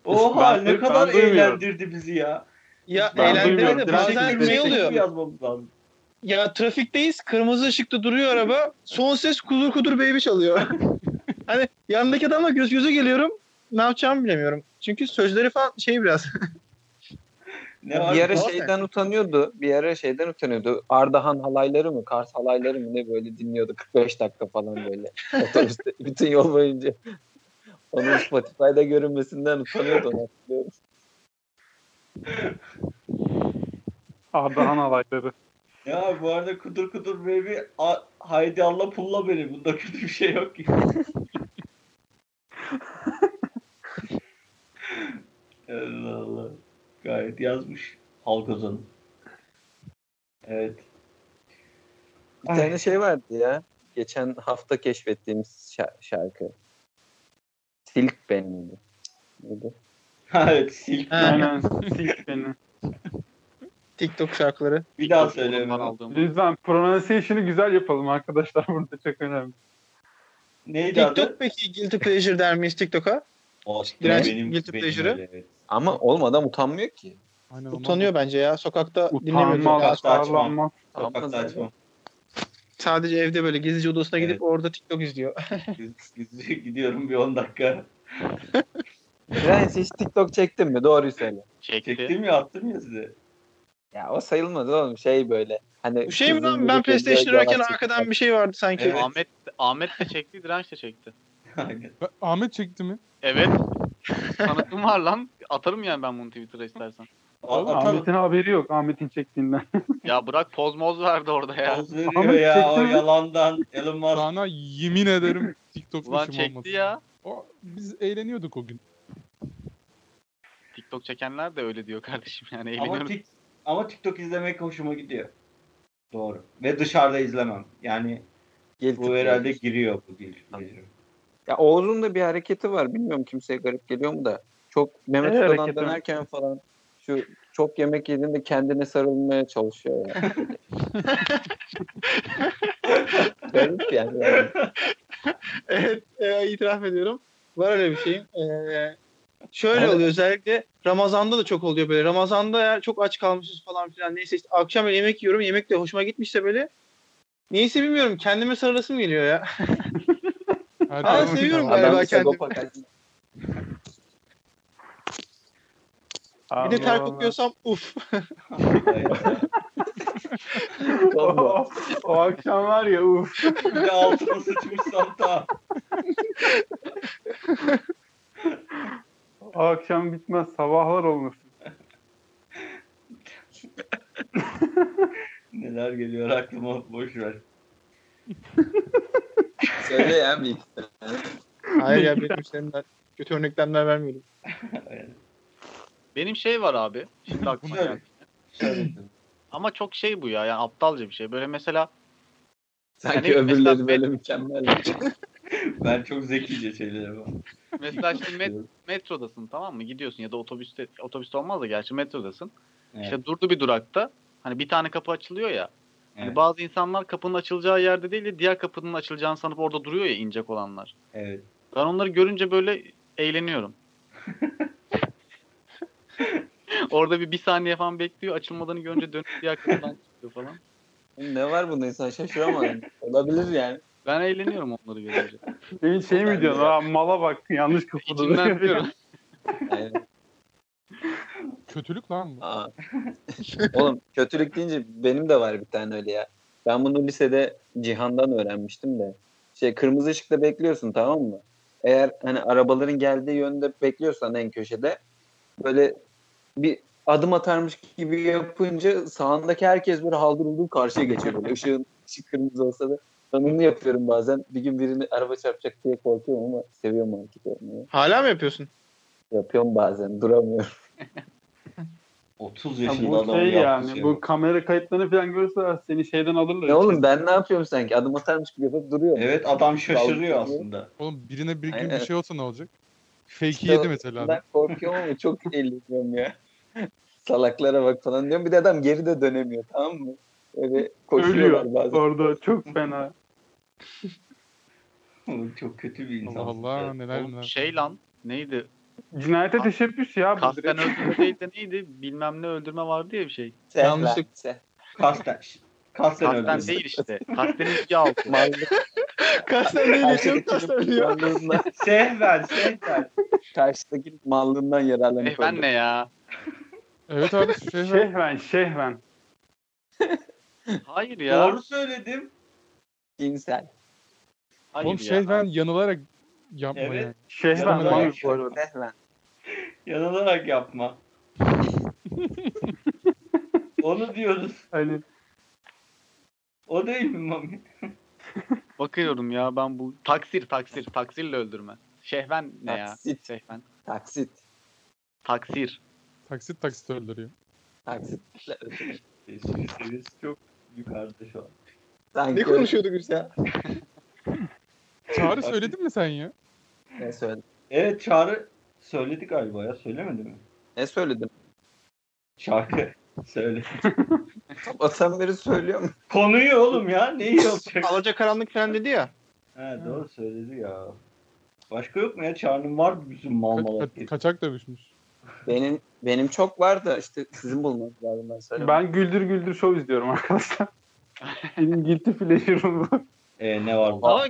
Oha Ben- ne ben kadar duymuyorum. eğlendirdi bizi ya. ya Ben eğlendirmedi duymuyorum. de Direnç'e bazen şey oluyor. yazmamız lazım. Ya trafikteyiz. Kırmızı ışıkta duruyor araba. Son ses kudur kudur baby çalıyor. hani yanındaki adamla göz göze geliyorum. Ne yapacağımı bilemiyorum. Çünkü sözleri falan şey biraz. Ne? Bir ara şeyden utanıyordu. Bir ara şeyden utanıyordu. Ardahan halayları mı? Kars halayları mı ne böyle dinliyordu. 45 dakika falan böyle. Otobüste bütün yol boyunca. Onun Spotify'da görünmesinden utanıyordu onu hatırlıyorum. Ardahan alayları. Ya bu arada kudur kudur baby a- haydi Allah pulla beni. Bunda kötü bir şey yok ki. Allah Allah. Gayet yazmış. Halk ozanı. Evet. Bir tane şey vardı ya. Geçen hafta keşfettiğimiz şa- şarkı. Silk Ben miydi? Neydi? Evet silk. Aynen. Silk beni. TikTok şarkıları. Bir daha söyle. Lütfen pronunciation'ı güzel yapalım arkadaşlar burada çok önemli. Neydi adı? TikTok peki guilty pleasure der miyiz TikTok'a? O, Direnç, benim, guilty pleasure'ı. evet. Ama oğlum adam utanmıyor ki. Aynen Utanıyor bence ya. Sokakta dinlemiyor. Utanmaz, Sokakta açmam. Sokakta açmam. Sadece evde böyle gizlice odasına gidip Evet. orada TikTok izliyor. Giz- gizli gidiyorum bir 10 dakika. Prens hiç TikTok çektin mi? Doğruyu söyle. Çekti. Çektim ya attım ya size. Ya o sayılmaz oğlum şey böyle. Hani Bu şey mi lan? Ben PlayStation oynarken yavaş arkadan bir şey vardı sanki. Evet. Ahmet Ahmet de çekti, Direnç de çekti. Ahmet çekti mi? Evet. Tanıtım var lan. Atarım yani ben bunu Twitter'a istersen. Ahmet'in haberi yok Ahmet'in çektiğinden. Ya bırak poz moz verdi orada ya. Poz veriyor Ahmet ya o mi? yalandan. Elon Musk. Sana yemin ederim TikTok Ulan çekti olmasın. ya. O, biz eğleniyorduk o gün. TikTok çekenler de öyle diyor kardeşim yani Ama, eğleniyorum. tik, ama TikTok izlemek hoşuma gidiyor. Doğru. Ve dışarıda izlemem. Yani Guilty bu herhalde pleasure. giriyor bu dil. Ya Oğuz'un da bir hareketi var. Bilmiyorum kimseye garip geliyor mu da. Çok Mehmet Ne Usta'dan dönerken falan şu çok yemek yediğinde kendine sarılmaya çalışıyor ya. garip yani. yani. evet e, itiraf ediyorum. Var öyle bir şeyim. E, şöyle Evet. oluyor özellikle Ramazan'da da çok oluyor böyle. Ramazan'da eğer çok aç kalmışız falan filan neyse işte akşam böyle yemek yiyorum. Yemek de hoşuma gitmişse böyle neyse bilmiyorum kendime sarılasım geliyor ya. Aa, şey- seviyorum galiba Adam kendimi. Kajmer. Bir de ter kokuyorsam uf. O, o akşam var ya uf. Bir de altına sıçmış Santa. Akşam bitmez sabahlar olmasın. Neler geliyor aklıma boş ver. Söyle ya bir. Hayır ya benim üstlerimden kötü örneklemler vermiyorum. Benim şey var abi. Şimdi aklıma geldi. Ama çok şey bu ya. Yani aptalca bir şey. Böyle mesela Sanki Yani öbürleri mesela böyle mükemmel. Ben çok zekice şeyler var. Mesela işte met- metrodasın tamam mı? Gidiyorsun ya da otobüste otobüste olmaz da gerçi metrodasın. Evet. İşte durdu bir durakta. Hani bir tane kapı açılıyor ya. Hani Evet. bazı insanlar kapının açılacağı yerde değil de diğer kapının açılacağını sanıp orada duruyor ya inecek olanlar. Evet. Ben onları görünce böyle eğleniyorum. Orada bir bir saniye falan bekliyor. Açılmadığını görünce dönüp diğer kapıdan çıkıyor falan. ne var bunda insan şaşıramadın. Olabilir yani. Ben eğleniyorum onları görünce. Senin şey mi diyorsun? Aa, mala bak yanlış kapıda. İçimden diyorum. Yani, Kötülük lan bu. aa. Oğlum kötülük deyince benim de var bir tane öyle ya. Ben bunu lisede Cihan'dan öğrenmiştim de. Şey kırmızı ışıkta bekliyorsun tamam mı? Eğer hani arabaların geldiği yönde bekliyorsan en köşede böyle bir adım atarmış gibi yapınca sağındaki herkes böyle haldır huldur karşıya geçiyor böyle. Işığın ışık kırmızı olsa da onu yapıyorum bazen. Bir gün birini araba çarpacak diye korkuyorum ama seviyorum hareket yapmayı. Hala mı yapıyorsun? Yapıyorum bazen duramıyorum. 30 Ya yaşında bu adam şey yani şey bu kamera kayıtlarını falan görseler seni şeyden alırlar. Ne oğlum ben ne yapıyorum sanki? Adım atarmış gibi yapıp duruyorum. Evet adam şaşırıyor aslında. Oğlum birine bir gün Aynen. bir şey olsa ne olacak? Fake'i İşte yedi mesela. Ben korkuyorum ama çok eğleniyorum ya. Salaklara bak falan diyorum. Bir de adam geri de dönemiyor tamam mı? Öyle koşuyorlar Ölüyor bazen. orada çok fena. Çok kötü bir insan. Allah Allah neler Oğlum neler. şey lan neydi? Cinayete teşebbüs ya Kasten öldürme değil de neydi? Bilmem ne öldürme vardı ya bir şey. Yanlışlık. Kasten. Kasten Kasten değil işte. Kastenin bir altı. Kasten değil çok kasten ölüyor. Sehven, sehven. karşıdaki mallığından yararlanıp Eh ben öldü. ne ya? Evet abi. Şehven şehven. Hayır ya. Doğru söyledim. Cinsel. Hayır Oğlum ya. şey ben yanılarak yapma Evet. yani. Şehven bu arada. Sehven. Yanılarak yapma. Onu diyoruz. Hani O değil mi Mami? Bakıyorum ya ben bu taksir taksir taksirle öldürme. Şehven ne ya? Taksit. Şehven. Taksit. Taksir. Taksit taksit öldürüyor. Taksit. Seviyesi çok yukarıda şu an. Sanki Ne konuşuyorduk biz ya? Çağrı söyledin mi sen ya? Ne söyledim? Evet Çağrı söyledi galiba ya. Söylemedi mi? Ne söyledim? Şarkı. Söyle. Sabahtan beri söylüyorum. Konuyu oğlum ya. Neyi olacak? Alaca karanlık falan dedi ya. He doğru söyledi ya. Başka yok mu ya? Çağrı'nın var mı bizim mal Ka- mal ka- kaçak dövüşmüş. Benim benim çok var da işte sizin bulmanız lazım ben söylemem. ben güldür güldür show izliyorum arkadaşlar. Benim guilty pleasure'ım bu. Ee, ne var? Ama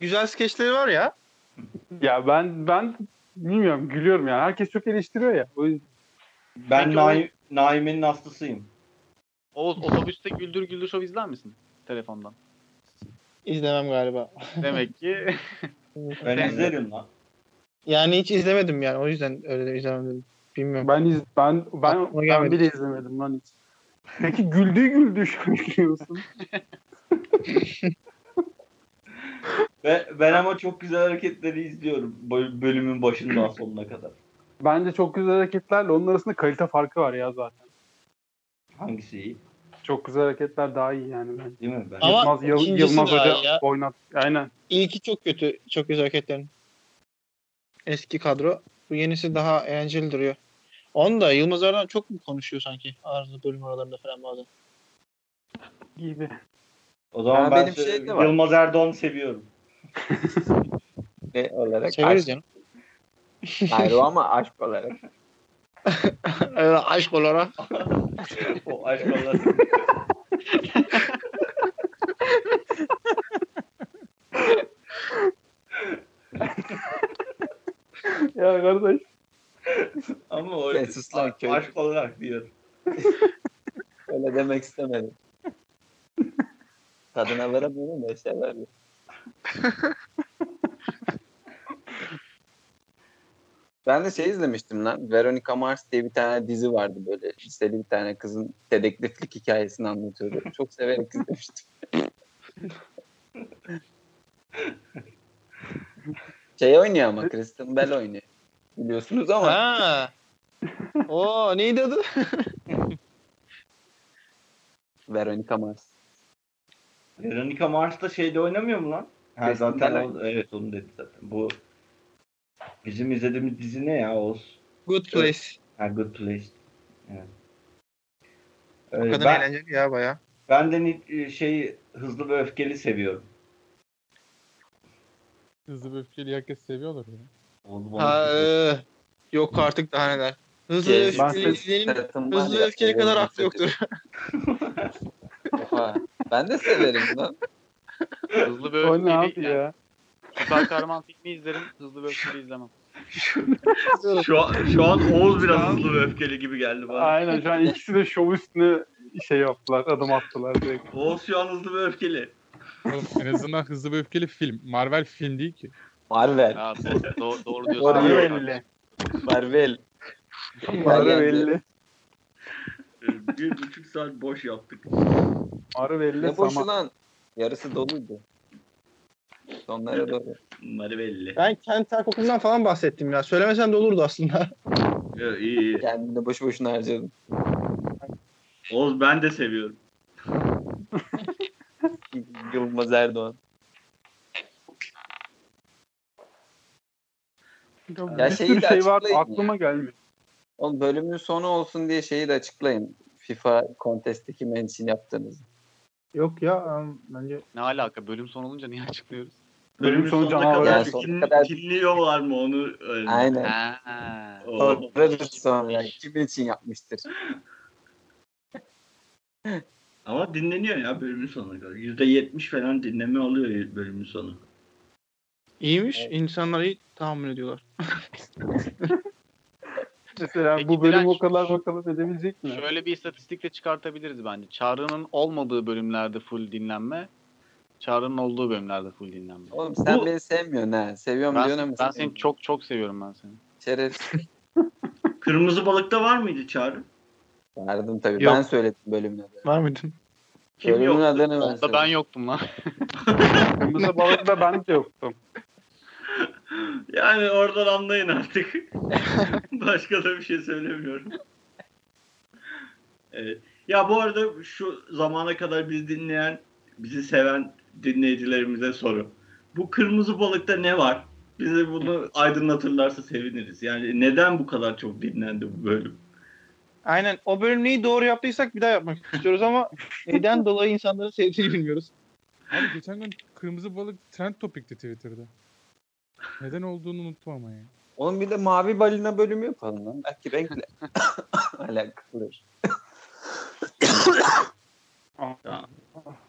güzel skeçleri var ya. Ya ben ben bilmiyorum gülüyorum ya. Herkes çok eleştiriyor ya. O yüzden Ben Peki Naim, Naim'in hastasıyım. Oğuz otobüste güldür güldür şov izler misin? Telefondan. İzlemem galiba. Demek ki Ben izlerim lan. Yani hiç izlemedim yani. O yüzden öyle de izlemem dedim. Bilmiyorum. ben iz, ben ben, ben bile izlemedim lan hiç. Peki güldüğü güldüğü izliyorsun. Ve ben ama çok güzel hareketleri izliyorum. Bö- Bölümün başından sonuna kadar. Bence çok güzel hareketlerle onun arasında kalite farkı var ya zaten. Hangisi iyi? Çok güzel hareketler daha iyi yani bence. Değil mi? Ben Ama Yılmaz, Yıl- Yılmaz Hoca oynat. Aynen. İlki çok kötü. Çok güzel hareketlerin. Eski kadro. Bu yenisi daha eğlenceli duruyor. Onu da Yılmaz Erdoğan çok mu konuşuyor sanki? Arada bölüm aralarında falan bazen. Gibi. O zaman ben benim şey de var. Yılmaz Erdoğan'ı seviyorum. Ne olarak? Severiz canım. Hayır o ama aşk olarak. Evet, aşk olarak. o aşk olarak. Ya kardeş. Ama o lan, a- köy. aşk olarak diyor. Öyle demek istemedim. Kadına veremiyorum da şey veriyor. Ben de şey izlemiştim lan. Veronica Mars diye bir tane dizi vardı böyle. Liseli bir tane kızın dedektiflik hikayesini anlatıyordu. Çok severek izlemiştim. şey oynuyor ama Kristen Bell oynuyor. Biliyorsunuz ama. Ha. Oo neydi adı? Veronica Mars. Veronica Mars da şeyde oynamıyor mu lan? Ha, Kristen zaten o- evet onu dedi zaten. Bu bizim izlediğimiz dizi ne ya Oğuz? Good Place. Ha, Good Place. Evet. O Ee, kadın ben, eğlenceli ya baya. ben de ni- şey hızlı ve öfkeli seviyorum. Hızlı ve öfkeli herkes seviyorlar ya. Ha, e, yok artık daha neler. Hızlı ve öfkeli hızlı öfkeli kadar aklı yoktur. Oha. Ben de severim lan. Hızlı ve O ne abi öfkeli ya? süper kahraman filmi izlerim. Hızlı ve öfkeli izlemem. şu an, şu an Oğuz biraz hızlı ve öfkeli gibi geldi bana. Aynen şu an ikisi de şov üstüne şey yaptılar. Adım attılar direkt. Oğuz şu an hızlı ve öfkeli. Oğlum, en azından hızlı ve öfkeli film. Marvel film değil ki. Marvel. Ya doğru, doğru, doğru diyorsun. Marvel. Geldi. belli. Ee, Bir buçuk saat boş yaptık. Marı belli. Ne boşu Sama. lan? Yarısı doluydu. Sonlara doğru. Bunları belli. Ben Kent kokundan falan bahsettim ya. Söylemesen de olurdu aslında. Evet, iyi iyi. Kendini boşu boşuna harcadım. Oğuz ben de seviyorum. Yılmaz Erdoğan. Ya, Ya bir şeyi sürü şey var aklıma gelmiyor. Oğlum bölümün sonu olsun diye şeyi de açıklayın. FIFA Contest'teki men için yaptığınız. Yok ya bence Ne alaka? Bölüm son olunca niye açıklıyoruz? Bölüm sonu sonuna kadar Yani sonuna kadar- kinliyorlar mı onu öğrenelim. Aynen. Ha. Sorarız sonra. Kimin için yapmıştır? Ama dinleniyor ya bölümün sonuna kadar. %70 falan dinleme oluyor bölümün sonu. İyiymiş. İnsanlar iyi tahammül ediyorlar. Mesela Peki bu bölüm o kadar bakalım edebilecek mi? Şöyle bir istatistik de çıkartabiliriz bence. Çağrı'nın olmadığı bölümlerde full dinlenme. Çağrı'nın olduğu bölümlerde full dinlenme. Oğlum sen Bu- beni sevmiyorsun ha. Seviyorum Ben, diyorsun ama ben sen- seni çok çok seviyorum ben seni. Şerefsiz. Kırmızı balıkta var mıydı Çağrı? Verdim tabii. Yok. Ben söyledim bölümün adını. Var mıydın? Kim Bölümün yoktu? adını ben Onda ben yoktum lan. Kırmızı balıkta ben de yoktum. Yani oradan anlayın artık. Başka da bir şey söylemiyorum. Evet. Ya bu arada şu zamana kadar bizi dinleyen, bizi seven dinleyicilerimize soru. Bu kırmızı balıkta ne var? Bize bunu aydınlatırlarsa seviniriz. Yani neden bu kadar çok dinlendi bu bölüm? Aynen. O bölüm neyi doğru yaptıysak bir daha yapmak istiyoruz ama neden dolayı insanların sevdiğini bilmiyoruz. Abi geçen gün kırmızı balık trend topikti Twitter'da. Neden olduğunu unuttum ama ya. Oğlum bir de mavi balina bölümü yapalım lan. Belki renkle alakalıdır.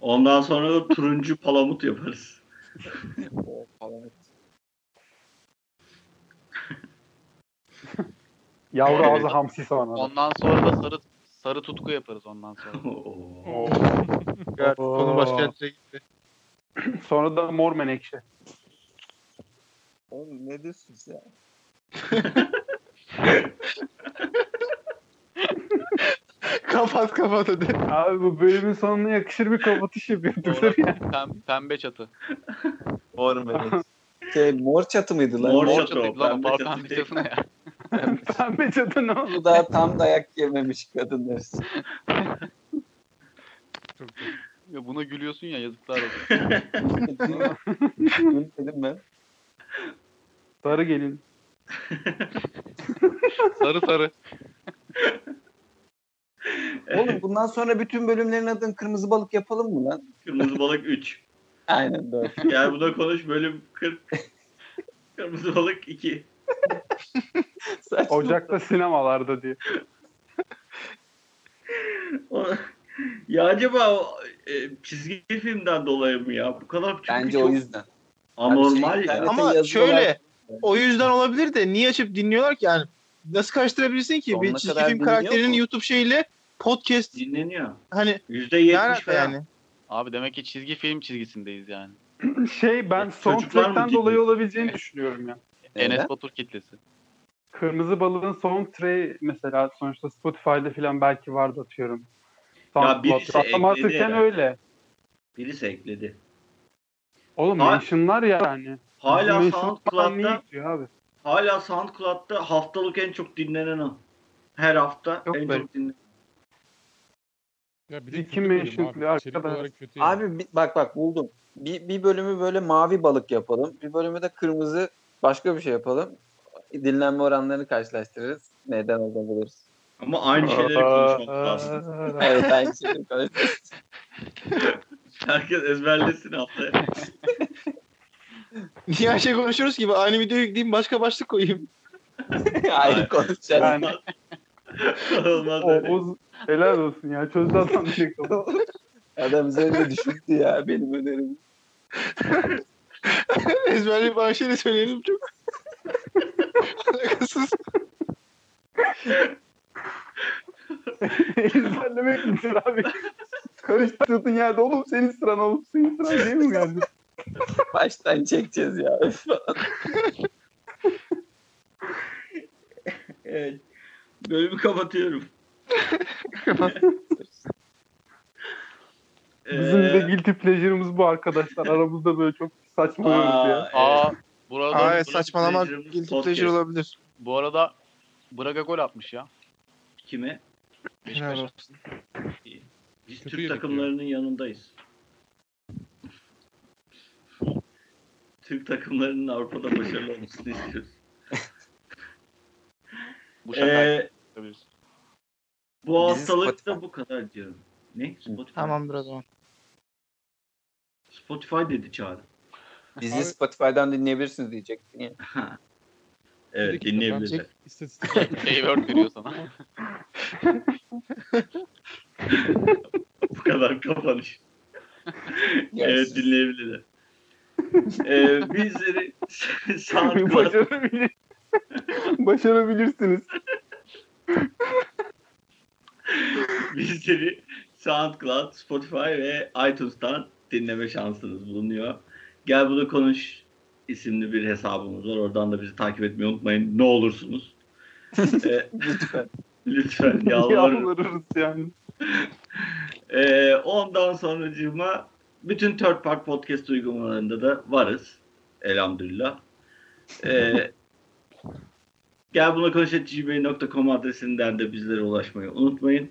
Ondan sonra da turuncu palamut yaparız. O falan. Yavru Evet. ağzı hamsi soğanı. Ondan sonra da sarı sarı tutku yaparız ondan sonra. Oo. Konu başka yerlere gitti. Sonra da mor menekşe. Oğlum ne diyorsun sen? kapat kapat hadi. Abi bu bölümün sonuna yakışır bir kapatış yapıyorduk. Sonra pem- pembe çatı. Mor melek. Şey mor çatı mıydı lan? Mor Mor çatı o, pembe çatı pembe çatı ne ya? Pembe çatı ne oldu? Bu daha tam dayak yememiş kadınlar. Çok ya buna gülüyorsun ya yazıklar olsun. Dedim ben. Sarı gelin. Sarı sarı. Oğlum bundan sonra bütün bölümlerin adını kırmızı balık yapalım mı lan? Kırmızı balık 3. Aynen doğru. Gel buna konuş bölüm 40. Kırmızı balık 2. Saçma. Ocak'ta sinemalarda diye. Ya acaba o, e, çizgi filmden dolayı mı ya? Bu kadar çünkü Bence çok o yüzden. anormal Yani şey, ya. Ama şöyle o yüzden olabilir de niye açıp dinliyorlar ki yani? Nasıl karıştırabilirsin ki Sonuna bir çizgi film karakterinin mu? YouTube şeyiyle podcast Dinleniyor. hani Yüzde ne yetmiş alaka falan. yani? Abi demek ki çizgi film çizgisindeyiz yani. Şey ben soundtrack'ten dolayı olabileceğini düşünüyorum ya. Neden? Enes Batur kitlesi. Kırmızı Balığın soundtrack'i mesela sonuçta Spotify'da falan belki vardı atıyorum. Ya birisi ekledi öyle. Birisi ekledi. Oğlum mentionlar yani. Hala SoundCloud'da hala SoundCloud'da haftalık en çok dinlenen o. Her hafta Yok en be. çok dinlenen. Ya bir de Kim kötü bölüm mentioned abi. İçerik arkadaş? yani. Abi bi- bak bak buldum. Bir, bir bölümü böyle mavi balık yapalım. Bir bölümü de kırmızı başka bir şey yapalım. Dinlenme oranlarını karşılaştırırız. Neden olabiliriz? Ama aynı şeyleri konuşmak lazım. Evet aynı şeyi konuşuyoruz. Herkes ezberlesin haftaya. Niye her şey konuşuyoruz gibi aynı videoyu yükleyeyim başka başlık koyayım. Ayrı konuşacağız. Yani Olmaz o, öyle. o helal olsun ya. Çözdü adam direkt. Adam üzerinde düşündü ya benim önerim. Ezberleyip aynı şeyi de söyleyelim çok. Alakasız. Ezberlemek misin abi? Karıştırdığın yerde oğlum senin sıran oğlum senin sıran değil mi geldi? Baştan çekeceğiz ya. Evet. Bölümü kapatıyorum. Bizim Ee, de guilty pleasure'ımız bu arkadaşlar. Aramızda böyle çok saçmalıyoruz ya. aa, Aa burada Aa, evet Guilty saçmalama Pleasure'ımız guilty podcast. pleasure olabilir. bu arada Braga gol atmış ya. Kime? Beşiktaş'a. Biz Türk takımlarının yanındayız. Türk takımlarının Avrupa'da başarılı olmasını istiyoruz. Bu şaka Ee, bu hastalık da Spotify- bu kadar diyorum. Ne? Spotify. Tamamdır o zaman. Spotify dedi Çağrı. Bizi Abi- Spotify'dan dinleyebilirsiniz diyecektin ya. Evet dinleyebilirler. Keyword veriyor sana. bu kadar kapanış. evet dinleyebilirler. Ee, bizleri SoundCloud, Başarabilir. Başarabilirsiniz. bizleri SoundCloud, Spotify ve iTunes'tan dinleme şansınız bulunuyor. Gel bunu konuş isimli bir hesabımız var. Oradan da bizi takip etmeyi unutmayın. Ne olursunuz. Ee, Lütfen. lütfen yalvarırım. Yalvarırız yani. Ee, ondan sonracığıma bütün third part podcast uygulamalarında da varız. Elhamdülillah. Ee, gel buna gmail.com adresinden de bizlere ulaşmayı unutmayın.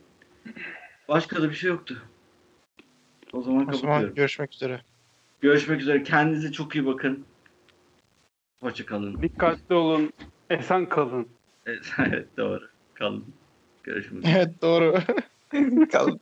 Başka da bir şey yoktu. O zaman O zaman kapatıyorum. görüşmek üzere. Görüşmek üzere. Kendinize çok iyi bakın. Hoşçakalın. Dikkatli olun. Esen kalın. Evet doğru. Kalın. Görüşmek üzere. Evet doğru. Kalın.